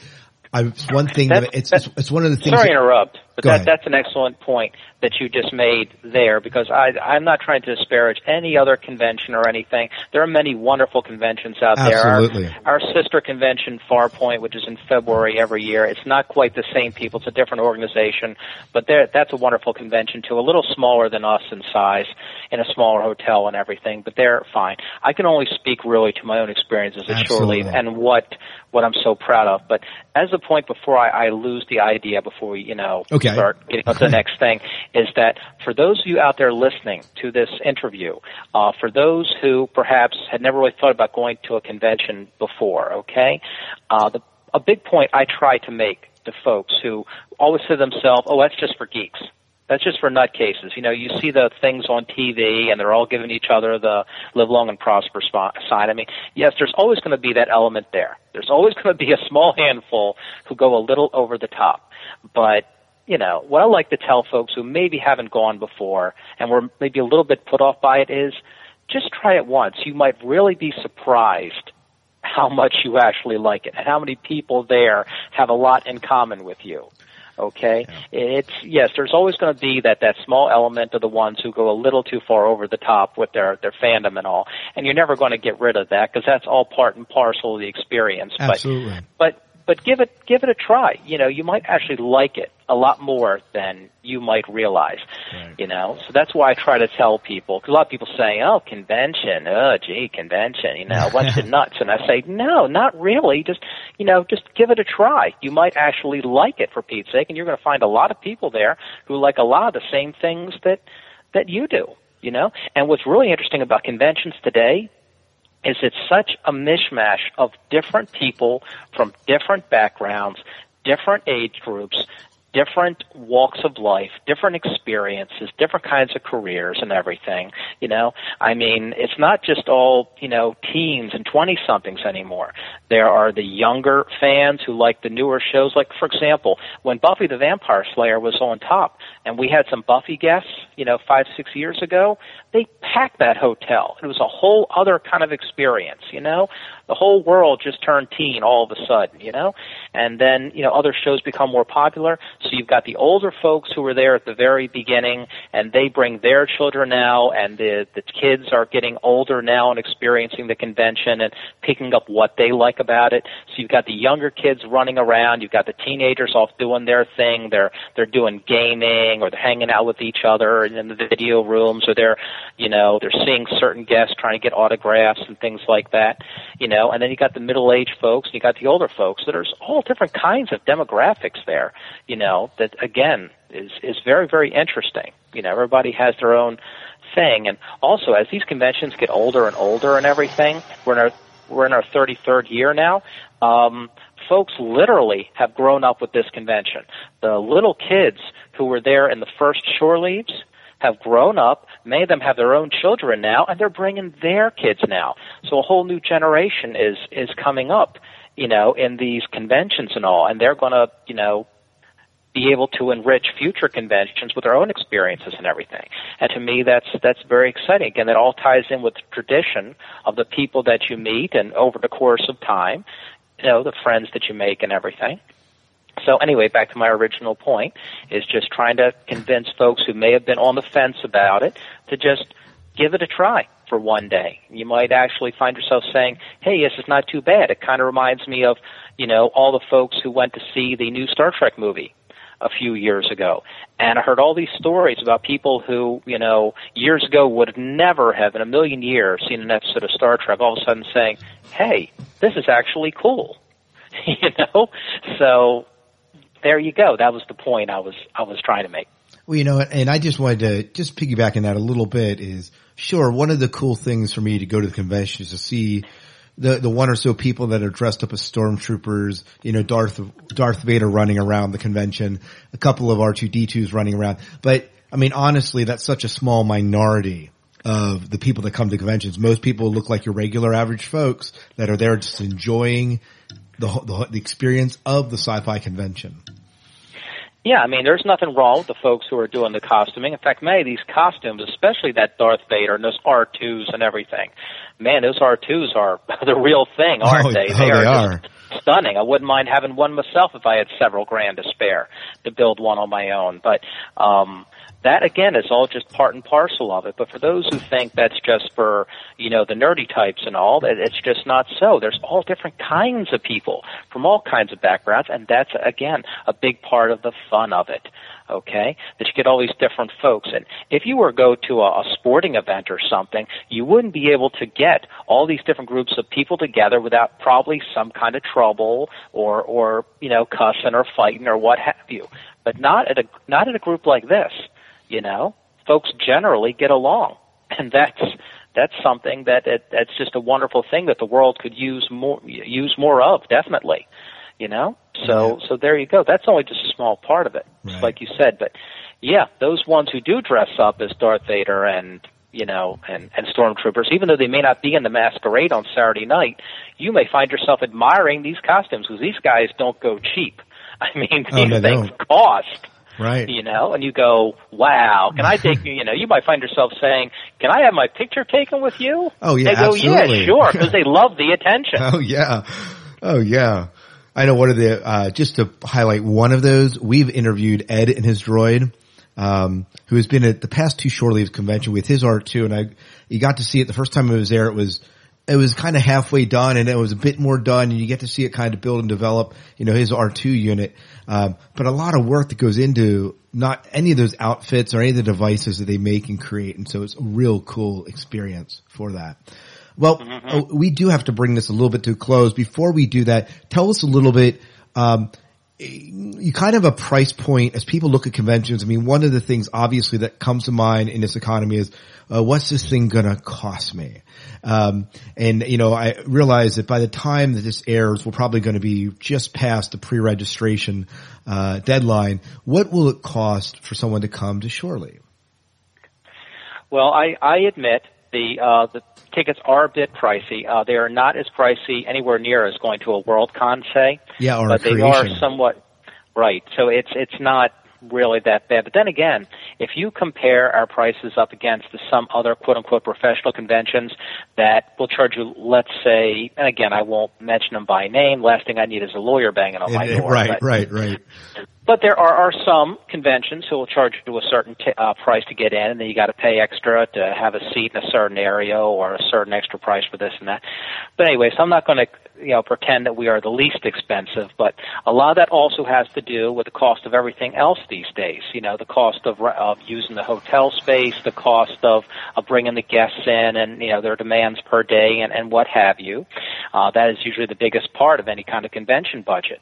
I it's one thing that it's it's, it's one of the things. Sorry that- interrupt, but Go that, ahead. that's an excellent point that you just made there because I, I'm not trying to disparage any other convention or anything. There are many wonderful conventions out there. Our- Absolutely. Our, sister convention, Farpoint, which is in February every year, it's not quite the same people. It's a different organization, but there, that's a wonderful convention too. A little smaller than us in size, in a smaller hotel and everything, but they're fine. I can only speak really to my own experiences at Shore Leave and what what I'm so proud of. But as a point before I, I lose the idea, before we, you know, Okay. Start getting to the next thing, is that for those of you out there listening to this interview, uh, for those who perhaps had never really thought about going to a convention before, okay, uh, the, a big point I try to make to folks who always say to themselves, "Oh, that's just for geeks." That's just for nutcases. You know, you see the things on TV and they're all giving each other the live long and prosper sign. I mean, yes, there's always going to be that element there. There's always going to be a small handful who go a little over the top. But, you know, what I like to tell folks who maybe haven't gone before and were maybe a little bit put off by it is just try it once. You might really be surprised how much you actually like it and how many people there have a lot in common with you. Okay, it's yes. There's always going to be that that small element of the ones who go a little too far over the top with their their fandom and all, and you're never going to get rid of that because that's all part and parcel of the experience. Absolutely. But but but give it give it a try. You know, you might actually like it a lot more than you might realize. You know, so that's why I try to tell people because a lot of people say, "Oh, convention, oh, gee, convention," you know, bunch of nuts, and I say, "No, not really. Just you know, just give it a try. You might actually like it for Pete's sake, and you're going to find a lot of people there who like a lot of the same things that that you do." You know, and what's really interesting about conventions today is it's such a mishmash of different people from different backgrounds, different age groups, different walks of life, different experiences, different kinds of careers and everything. You know, I mean, it's not just all, you know, teens and 20 somethings anymore. There are the younger fans who like the newer shows. Like, for example, when Buffy the Vampire Slayer was on top and we had some Buffy guests, you know, five, six years ago, they packed that hotel. It was a whole other kind of experience, you know? The whole world just turned teen all of a sudden, you know? And then, you know, other shows become more popular. So you've got the older folks who were there at the very beginning and they bring their children now and the, the kids are getting older now and experiencing the convention and picking up what they like about it. So you've got the younger kids running around. You've got the teenagers off doing their thing. They're, they're doing gaming or they're hanging out with each other in the video rooms or they're, you know, they're seeing certain guests trying to get autographs and things like that, you know, and then you got the middle-aged folks and you got the older folks. So there's all different kinds of demographics there, you know, that again is, is very, very interesting. You know, everybody has their own thing. And also as these conventions get older and older and everything, we're in our, we're in our 33rd year now, um, folks literally have grown up with this convention. The little kids who were there in the first shore leaves, have grown up. Many of them have their own children now, and they're bringing their kids now. So a whole new generation is is coming up, you know, in these conventions and all, and they're going to, you know, be able to enrich future conventions with their own experiences and everything. And to me, that's that's very exciting. Again, that all ties in with the tradition of the people that you meet, and over the course of time, you know, the friends that you make and everything. So anyway, back to my original point is just trying to convince folks who may have been on the fence about it to just give it a try for one day. You might actually find yourself saying, "Hey, this is not too bad." It kind of reminds me of, you know, all the folks who went to see the new Star Trek movie a few years ago. And I heard all these stories about people who, you know, years ago would never have in a million years seen an episode of Star Trek all of a sudden saying, "Hey, this is actually cool." you know? So there you go. That was the point I was I was trying to make. Well, you know, and I just wanted to just piggyback on that a little bit is sure one of the cool things for me to go to the convention is to see the the one or so people that are dressed up as stormtroopers, you know, Darth Darth Vader running around the convention, a couple of R2D2s running around. But I mean, honestly, that's such a small minority of the people that come to conventions. Most people look like your regular average folks that are there just enjoying the the, the experience of the sci-fi convention. Yeah, I mean, there's nothing wrong with the folks who are doing the costuming. In fact, many of these costumes, especially that Darth Vader and those R2s and everything, man, those R2s are the real thing, aren't Oh, they? oh, they are they just stunning. I wouldn't mind having one myself if I had several grand to spare to build one on my own. But um that again is all just part and parcel of it. But for those who think that's just for, you know, the nerdy types and all, it's just not so. There's all different kinds of people from all kinds of backgrounds and that's again a big part of the fun of it. Okay? That you get all these different folks. And if you were to go to a, a sporting event or something, you wouldn't be able to get all these different groups of people together without probably some kind of trouble or, or, you know, cussing or fighting or what have you. But not at a, not at a group like this you know folks generally get along. And that's that's something that it, that's just a wonderful thing that the world could use more use more of definitely you know? So so there you go. That's only just a small part of it just like you said. But yeah, those ones who do dress up as Darth Vader and you know, and, and stormtroopers, even though they may not be in the masquerade on Saturday night, you may find yourself admiring these costumes because these guys don't go cheap. I mean, Oh, these no, they things cost Right. you know, and you go, wow, can I take you, you know, you might find yourself saying, can I have my picture taken with you? Oh, yeah, They go, absolutely. yeah, sure, because they love the attention. Oh yeah. Oh yeah. I know one of the, uh, just to highlight one of those, we've interviewed Ed and his droid, um, who has been at the past two Shore Leaves convention with his R2. And I, you got to see it the first time it was there. It was, it was kind of halfway done and it was a bit more done and you get to see it kind of build and develop, you know, his R2 unit. Um, but a lot of work that goes into not any of those outfits or any of the devices that they make and create. And so it's a real cool experience for that. Well, oh, we do have to bring this a little bit to a close. Before we do that, tell us a little bit, um, you kind of a price point as people look at conventions. I mean, one of the things obviously that comes to mind in this economy is, uh, what's this thing gonna cost me? Um, and you know, I realize that by the time that this airs, we're probably going to be just past the pre-registration, uh, deadline. What will it cost for someone to come to Shore Leave? Well, I, I admit the uh, the tickets are a bit pricey. Uh, they are not as pricey anywhere near as going to a Worldcon, say. Yeah, or but they are somewhat right. So it's it's not really that bad. But then again, if you compare our prices up against the, some other quote unquote professional conventions that will charge you, let's say, and again, I won't mention them by name. Last thing I need is a lawyer banging on my door. right, but- right, right. But there are, are some conventions who will charge you a certain t- uh, price to get in, and then you got to pay extra to have a seat in a certain area or a certain extra price for this and that. But anyway, so I'm not going to you know pretend that we are the least expensive, but a lot of that also has to do with the cost of everything else these days. You know, the cost of of using the hotel space, the cost of of bringing the guests in, and you know their demands per day and and what have you. Uh, that is usually the biggest part of any kind of convention budget.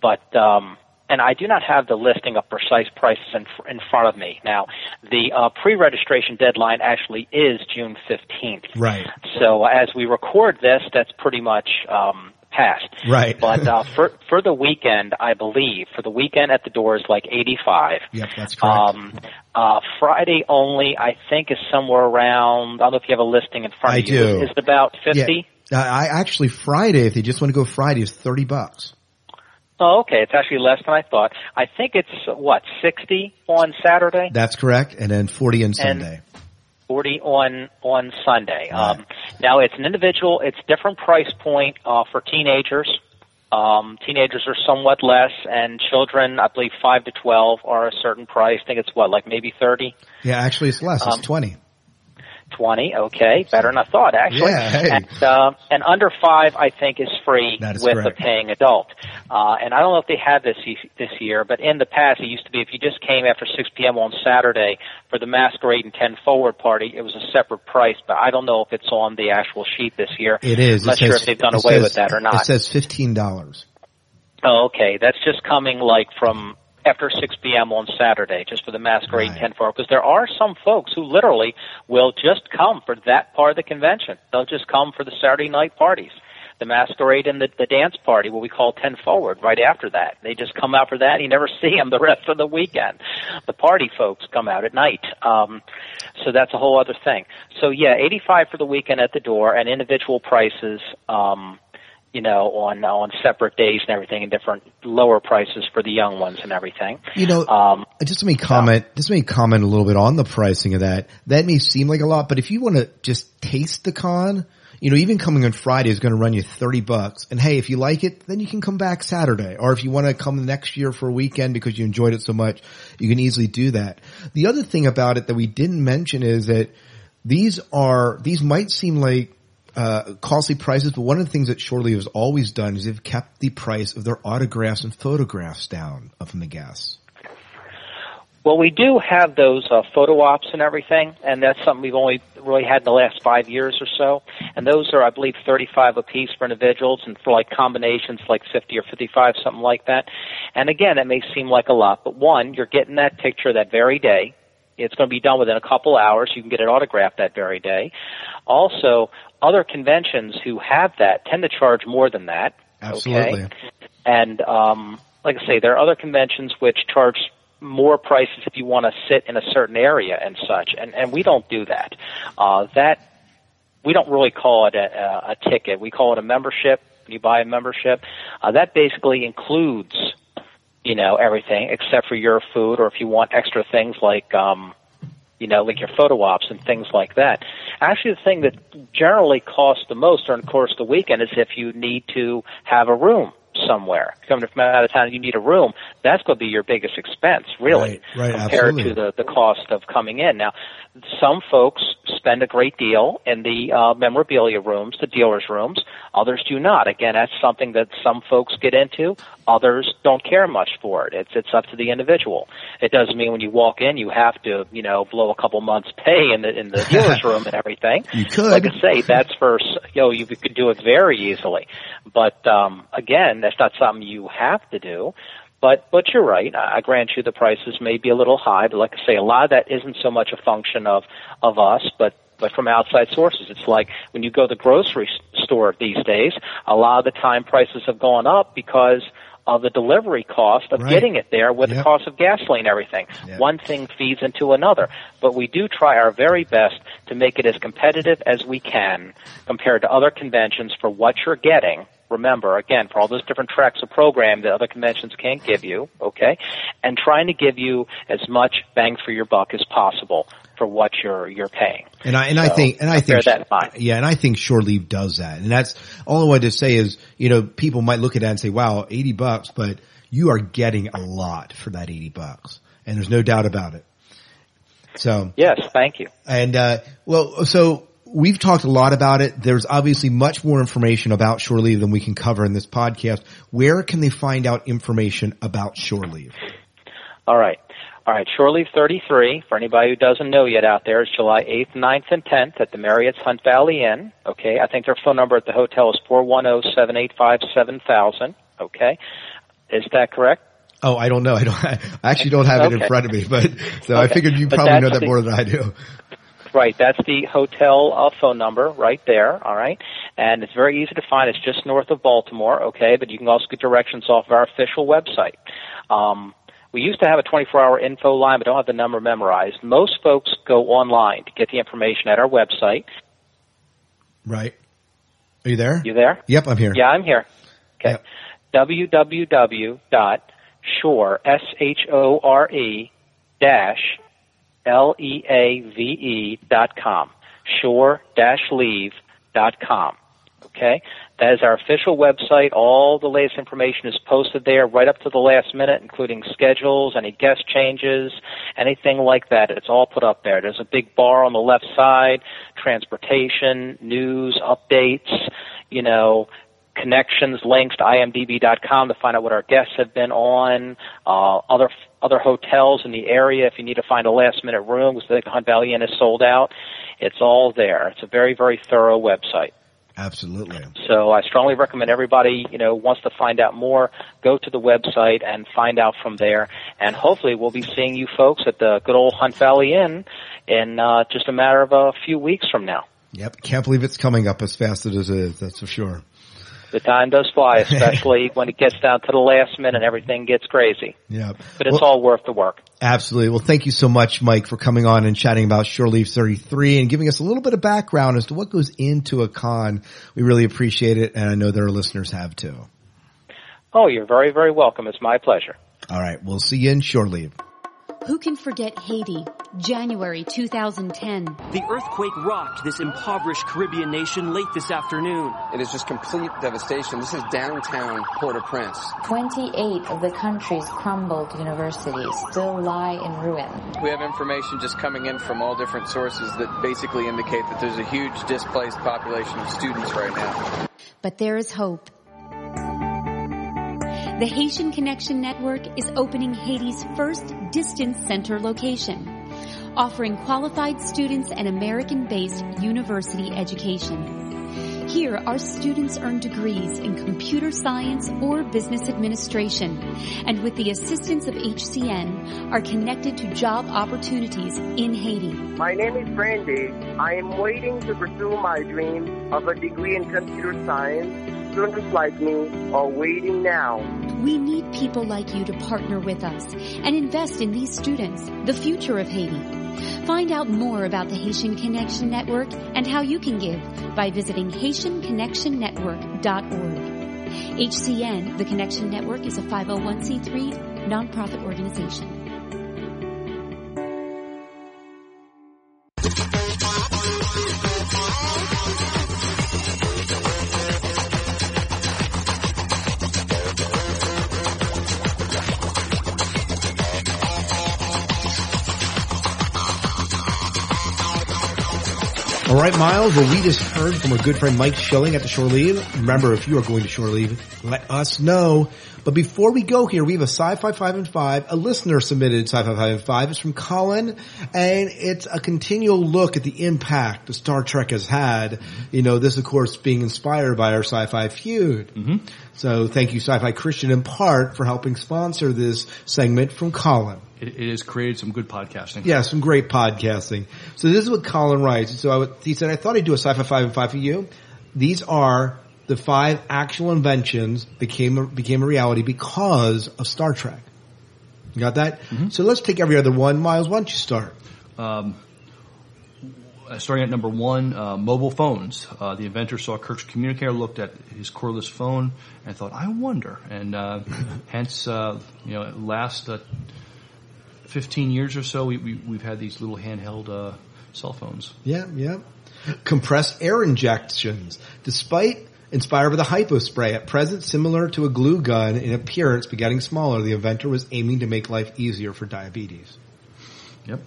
But um, and I do not have the listing of precise prices in, in front of me. Now, the uh, pre-registration deadline actually is June 15th. Right. So as we record this, that's pretty much um, past. Right. But uh, for for the weekend, I believe for the weekend at the door is like 85. Yep, that's correct. Um, uh, Friday only, I think, is somewhere around. I don't know if you have a listing in front I of you. I do. Is it about 50? Yeah. Uh, I actually Friday, if they just want to go Friday, is thirty bucks. Oh, okay. It's actually less than I thought. I think it's what 60 on Saturday. That's correct, and then forty on Sunday. 40 on on Sunday. Um, now it's an individual. It's different price point uh, for teenagers. Um, teenagers are somewhat less, and children, I believe, five to twelve are a certain price. I think it's what, like maybe thirty. Yeah, actually, it's less. Um, it's twenty. 20, okay, better than I thought actually. Yeah, hey. And, uh, and under five, I think, is free is with correct. a paying adult. Uh, and I don't know if they have this this year, but in the past, it used to be if you just came after 6 p.m. on Saturday for the Masquerade and 10 Forward party, it was a separate price. But I don't know if it's on the actual sheet this year. It is. I'm not it sure says, if they've done away says- with that or not. It says fifteen dollars. Oh, okay. That's just coming like from after 6 p.m. on Saturday, just for the masquerade Right. 10 4. Because there are some folks who literally will just come for that part of the convention. They'll just come for the Saturday night parties. The masquerade and the, the dance party, what we call 10 forward, right after that. They just come out for that and you never see them the rest of the weekend. The party folks come out at night. Um, so that's a whole other thing. So yeah, 85 for the weekend at the door and individual prices, um, you know, on on separate days and everything, and different lower prices for the young ones and everything. You know, Um, just let me comment. Just let me comment a little bit on the pricing of that. That may seem like a lot, but if you want to just taste the con, you know, even coming on Friday is going to run you thirty bucks. And hey, if you like it, then you can come back Saturday, or if you want to come next year for a weekend because you enjoyed it so much, you can easily do that. The other thing about it that we didn't mention is that these are these might seem like uh, costly prices, but one of the things that Shore Leave has always done is they've kept the price of their autographs and photographs down from the guests. well, we do have those uh, photo ops and everything, and that's something we've only really had in the last five years or so. And those are, I believe, 35 apiece for individuals, and for like combinations, like 50 or 55, something like that. And again, it may seem like a lot, but one, you're getting that picture that very day. It's going to be done within a couple hours. You can get it autographed that very day. Also, other conventions who have that tend to charge more than that. Absolutely. Okay? And um, like I say, there are other conventions which charge more prices if you want to sit in a certain area and such. And and we don't do that. Uh, that we don't really call it a, a ticket. We call it a membership. You buy a membership. Uh, that basically includes, you know, everything except for your food, or if you want extra things like, um, you know, like your photo ops and things like that. Actually, the thing that generally costs the most during the course of the weekend is if you need to have a room somewhere. Coming from out of town, you need a room. That's going to be your biggest expense, really, Right, right, compared absolutely. to the the cost of coming in. Now, some folks spend a great deal in the uh, memorabilia rooms, the dealers' rooms. Others do not. Again, that's something that some folks get into. Others don't care much for it. It's it's up to the individual. It doesn't mean when you walk in you have to you know blow a couple months' pay in the in the dealer's room and everything. You could. Like I say, that's for you know you could do it very easily. But um, again, that's not something you have to do. But but you're right. I grant you the prices may be a little high, but like I say, a lot of that isn't so much a function of of us, but but from outside sources. It's like when you go to the grocery store these days, a lot of the time prices have gone up because of the delivery cost of Right. getting it there with Yep. the cost of gasoline everything. Yep. One thing feeds into another. But we do try our very best to make it as competitive as we can compared to other conventions for what you're getting. Remember, again, for all those different tracks of program that other conventions can't give you, okay? And trying to give you as much bang for your buck as possible for what you're you're paying. And I and I think and I think yeah, and I think shore leave does that. And that's all I wanted to say is, you know, people might look at that and say, "Wow, eighty bucks," but you are getting a lot for that eighty bucks, and there's no doubt about it. So Yes, thank you. and uh, well, so we've talked a lot about it. There's obviously much more information about shore leave than we can cover in this podcast. Where can they find out information about shore leave? All right. All right, Shore Leave 33, for anybody who doesn't know yet out there, is July 8th, 9th, and 10th at the Marriott's Hunt Valley Inn. Okay, I think their phone number at the hotel is 410-785-7000. Okay, is that correct? Oh, I don't know. I don't. I actually don't have it in front of me, but so I figured you probably know that the- more than I do. Right, that's the hotel uh, phone number right there, all right? And it's very easy to find. It's just north of Baltimore, okay? But you can also get directions off of our official website. Um, we used to have a 24-hour info line, but don't have the number memorized. Most folks go online to get the information at our website. Right. Are you there? You there? Yep, I'm here. Yeah, I'm here. Okay. www.shore, S-H-O-R-E, dash, L-E-A-V-E dot com. Shore dash leave dot com. Okay? That is our official website. All the latest information is posted there right up to the last minute, including schedules, any guest changes, anything like that. It's all put up there. There's a big bar on the left side, transportation, news, updates, you know, connections, links to imdb.com to find out what our guests have been on, uh, other other hotels in the area if you need to find a last minute room because the Hunt Valley Inn is sold out. It's all there. It's a very, very thorough website. Absolutely. So I strongly recommend everybody, you know, wants to find out more, go to the website and find out from there. And hopefully we'll be seeing you folks at the good old Hunt Valley Inn in uh, just a matter of a few weeks from now. Yep. Can't believe it's coming up as fast as it is. That's for sure. The time does fly, especially when it gets down to the last minute and everything gets crazy. Yep. But it's Well- all worth the work. Absolutely. Well, thank you so much, Mike, for coming on and chatting about Shore Leave 33 and giving us a little bit of background as to what goes into a con. We really appreciate it, and I know that our listeners have too. Oh, you're very, very welcome. It's my pleasure. All right. We'll see you in Shore Leave. Who can forget Haiti, January 2010? The earthquake rocked this impoverished Caribbean nation late this afternoon. It is just complete devastation. This is downtown Port-au-Prince. 28 of the country's crumbled universities still lie in ruin. We have information just coming in from all different sources that basically indicate that there's a huge displaced population of students right now. But there is hope. The Haitian Connection Network is opening Haiti's first distance center location, offering qualified students an American-based university education. Here, our students earn degrees in computer science or business administration, and with the assistance of HCN, are connected to job opportunities in Haiti. My name is Brandy. I am waiting to pursue my dream of a degree in computer science. Students like me are waiting now We need people like you to partner with us and invest in these students, the future of Haiti. Find out more about the Haitian Connection Network and how you can give by visiting HaitianConnectionNetwork.org. HCN, the Connection Network, is a 501c3 nonprofit organization. All right, Miles. Well, we just heard from our good friend Mike Schilling at the Shore Leave. Remember, if you are going to Shore Leave, let us know. But before we go here, we have a Sci-Fi 5 and 5, a listener submitted Sci-Fi 5 and 5. It's from Colin, and it's a continual look at the impact that Star Trek has had. You know, this of course being inspired by our Sci-Fi feud. Mm-hmm. So thank you Sci-Fi Christian in part for helping sponsor this segment from Colin. It, it has created some good podcasting. Yeah, some great podcasting. So this is what Colin writes. So would, he said, I thought I'd do a sci-fi five and five for you. These are the five actual inventions became became a reality because of Star Trek. You got that? So let's take every other one. Miles, why don't you start? Um, uh, starting at number one, uh, mobile phones. Uh, the inventor saw Kirk's communicator, looked at his cordless phone, and thought, "I wonder." And uh, hence, uh, you know, last uh, fifteen years or so, we, we, we've had these little handheld uh, cell phones. Yeah, yeah. Compressed air injections. Despite inspired by the hypospray, at present similar to a glue gun in appearance but getting smaller, the inventor was aiming to make life easier for diabetes. Yep.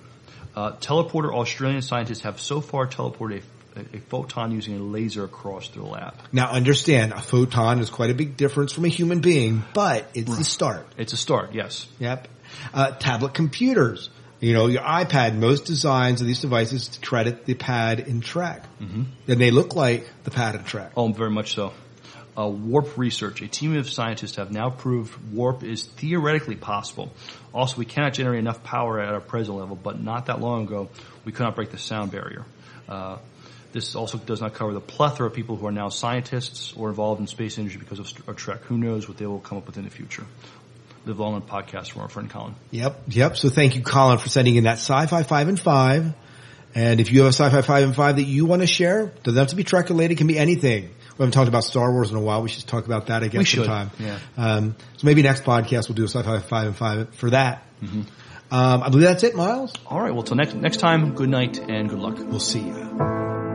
Uh, teleporter Australian scientists have so far teleported a, a, photon using a laser across their lab. Now understand, a photon is quite a big difference from a human being, but it's the start. It's a start, yes. Yep. Uh, tablet computers. You know, your iPad, most designs of these devices credit the PADD in Trek. Mm-hmm. And they look like the PADD in Trek. Oh, very much so. Uh, warp research. A team of scientists have now proved warp is theoretically possible. Also, we cannot generate enough power at our present level, but not that long ago, we could not break the sound barrier. Uh, this also does not cover the plethora of people who are now scientists or involved in space industry because of, of Trek. Who knows what they will come up with in the future? Long podcast from our friend Colin. Yep, yep. So thank you, Colin, for sending in that sci-fi five and five. And if you have a sci-fi five and five that you want to share, doesn't have to be Trek related, can be anything. We haven't talked about Star Wars in a while. We should talk about that again We should, sometime. yeah. Um, so maybe next podcast we'll do a sci-fi five and five for that. Mm-hmm. Um, I believe that's it, Miles. All right. Well, till next next time. Good night and good luck. We'll see you.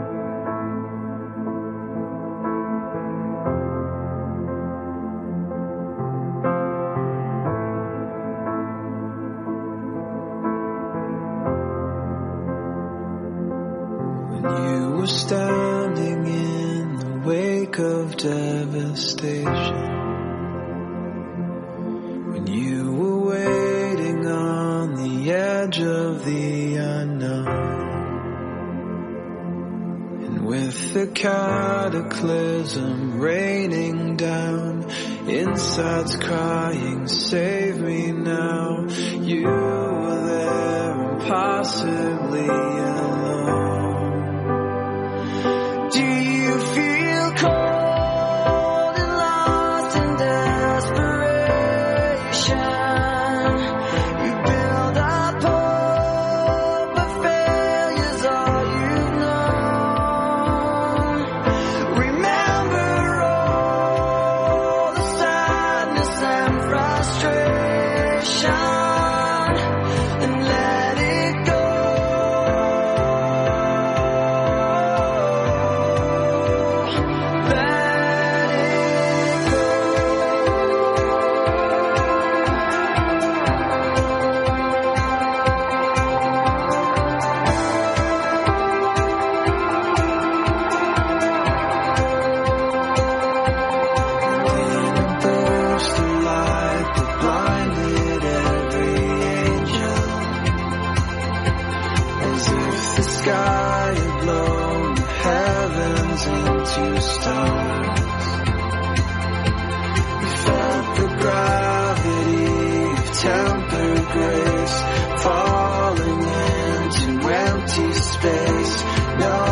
Devastation. When you were waiting on the edge of the unknown. And with the cataclysm raining down, insides crying, save me now. You were there impossibly empty space. No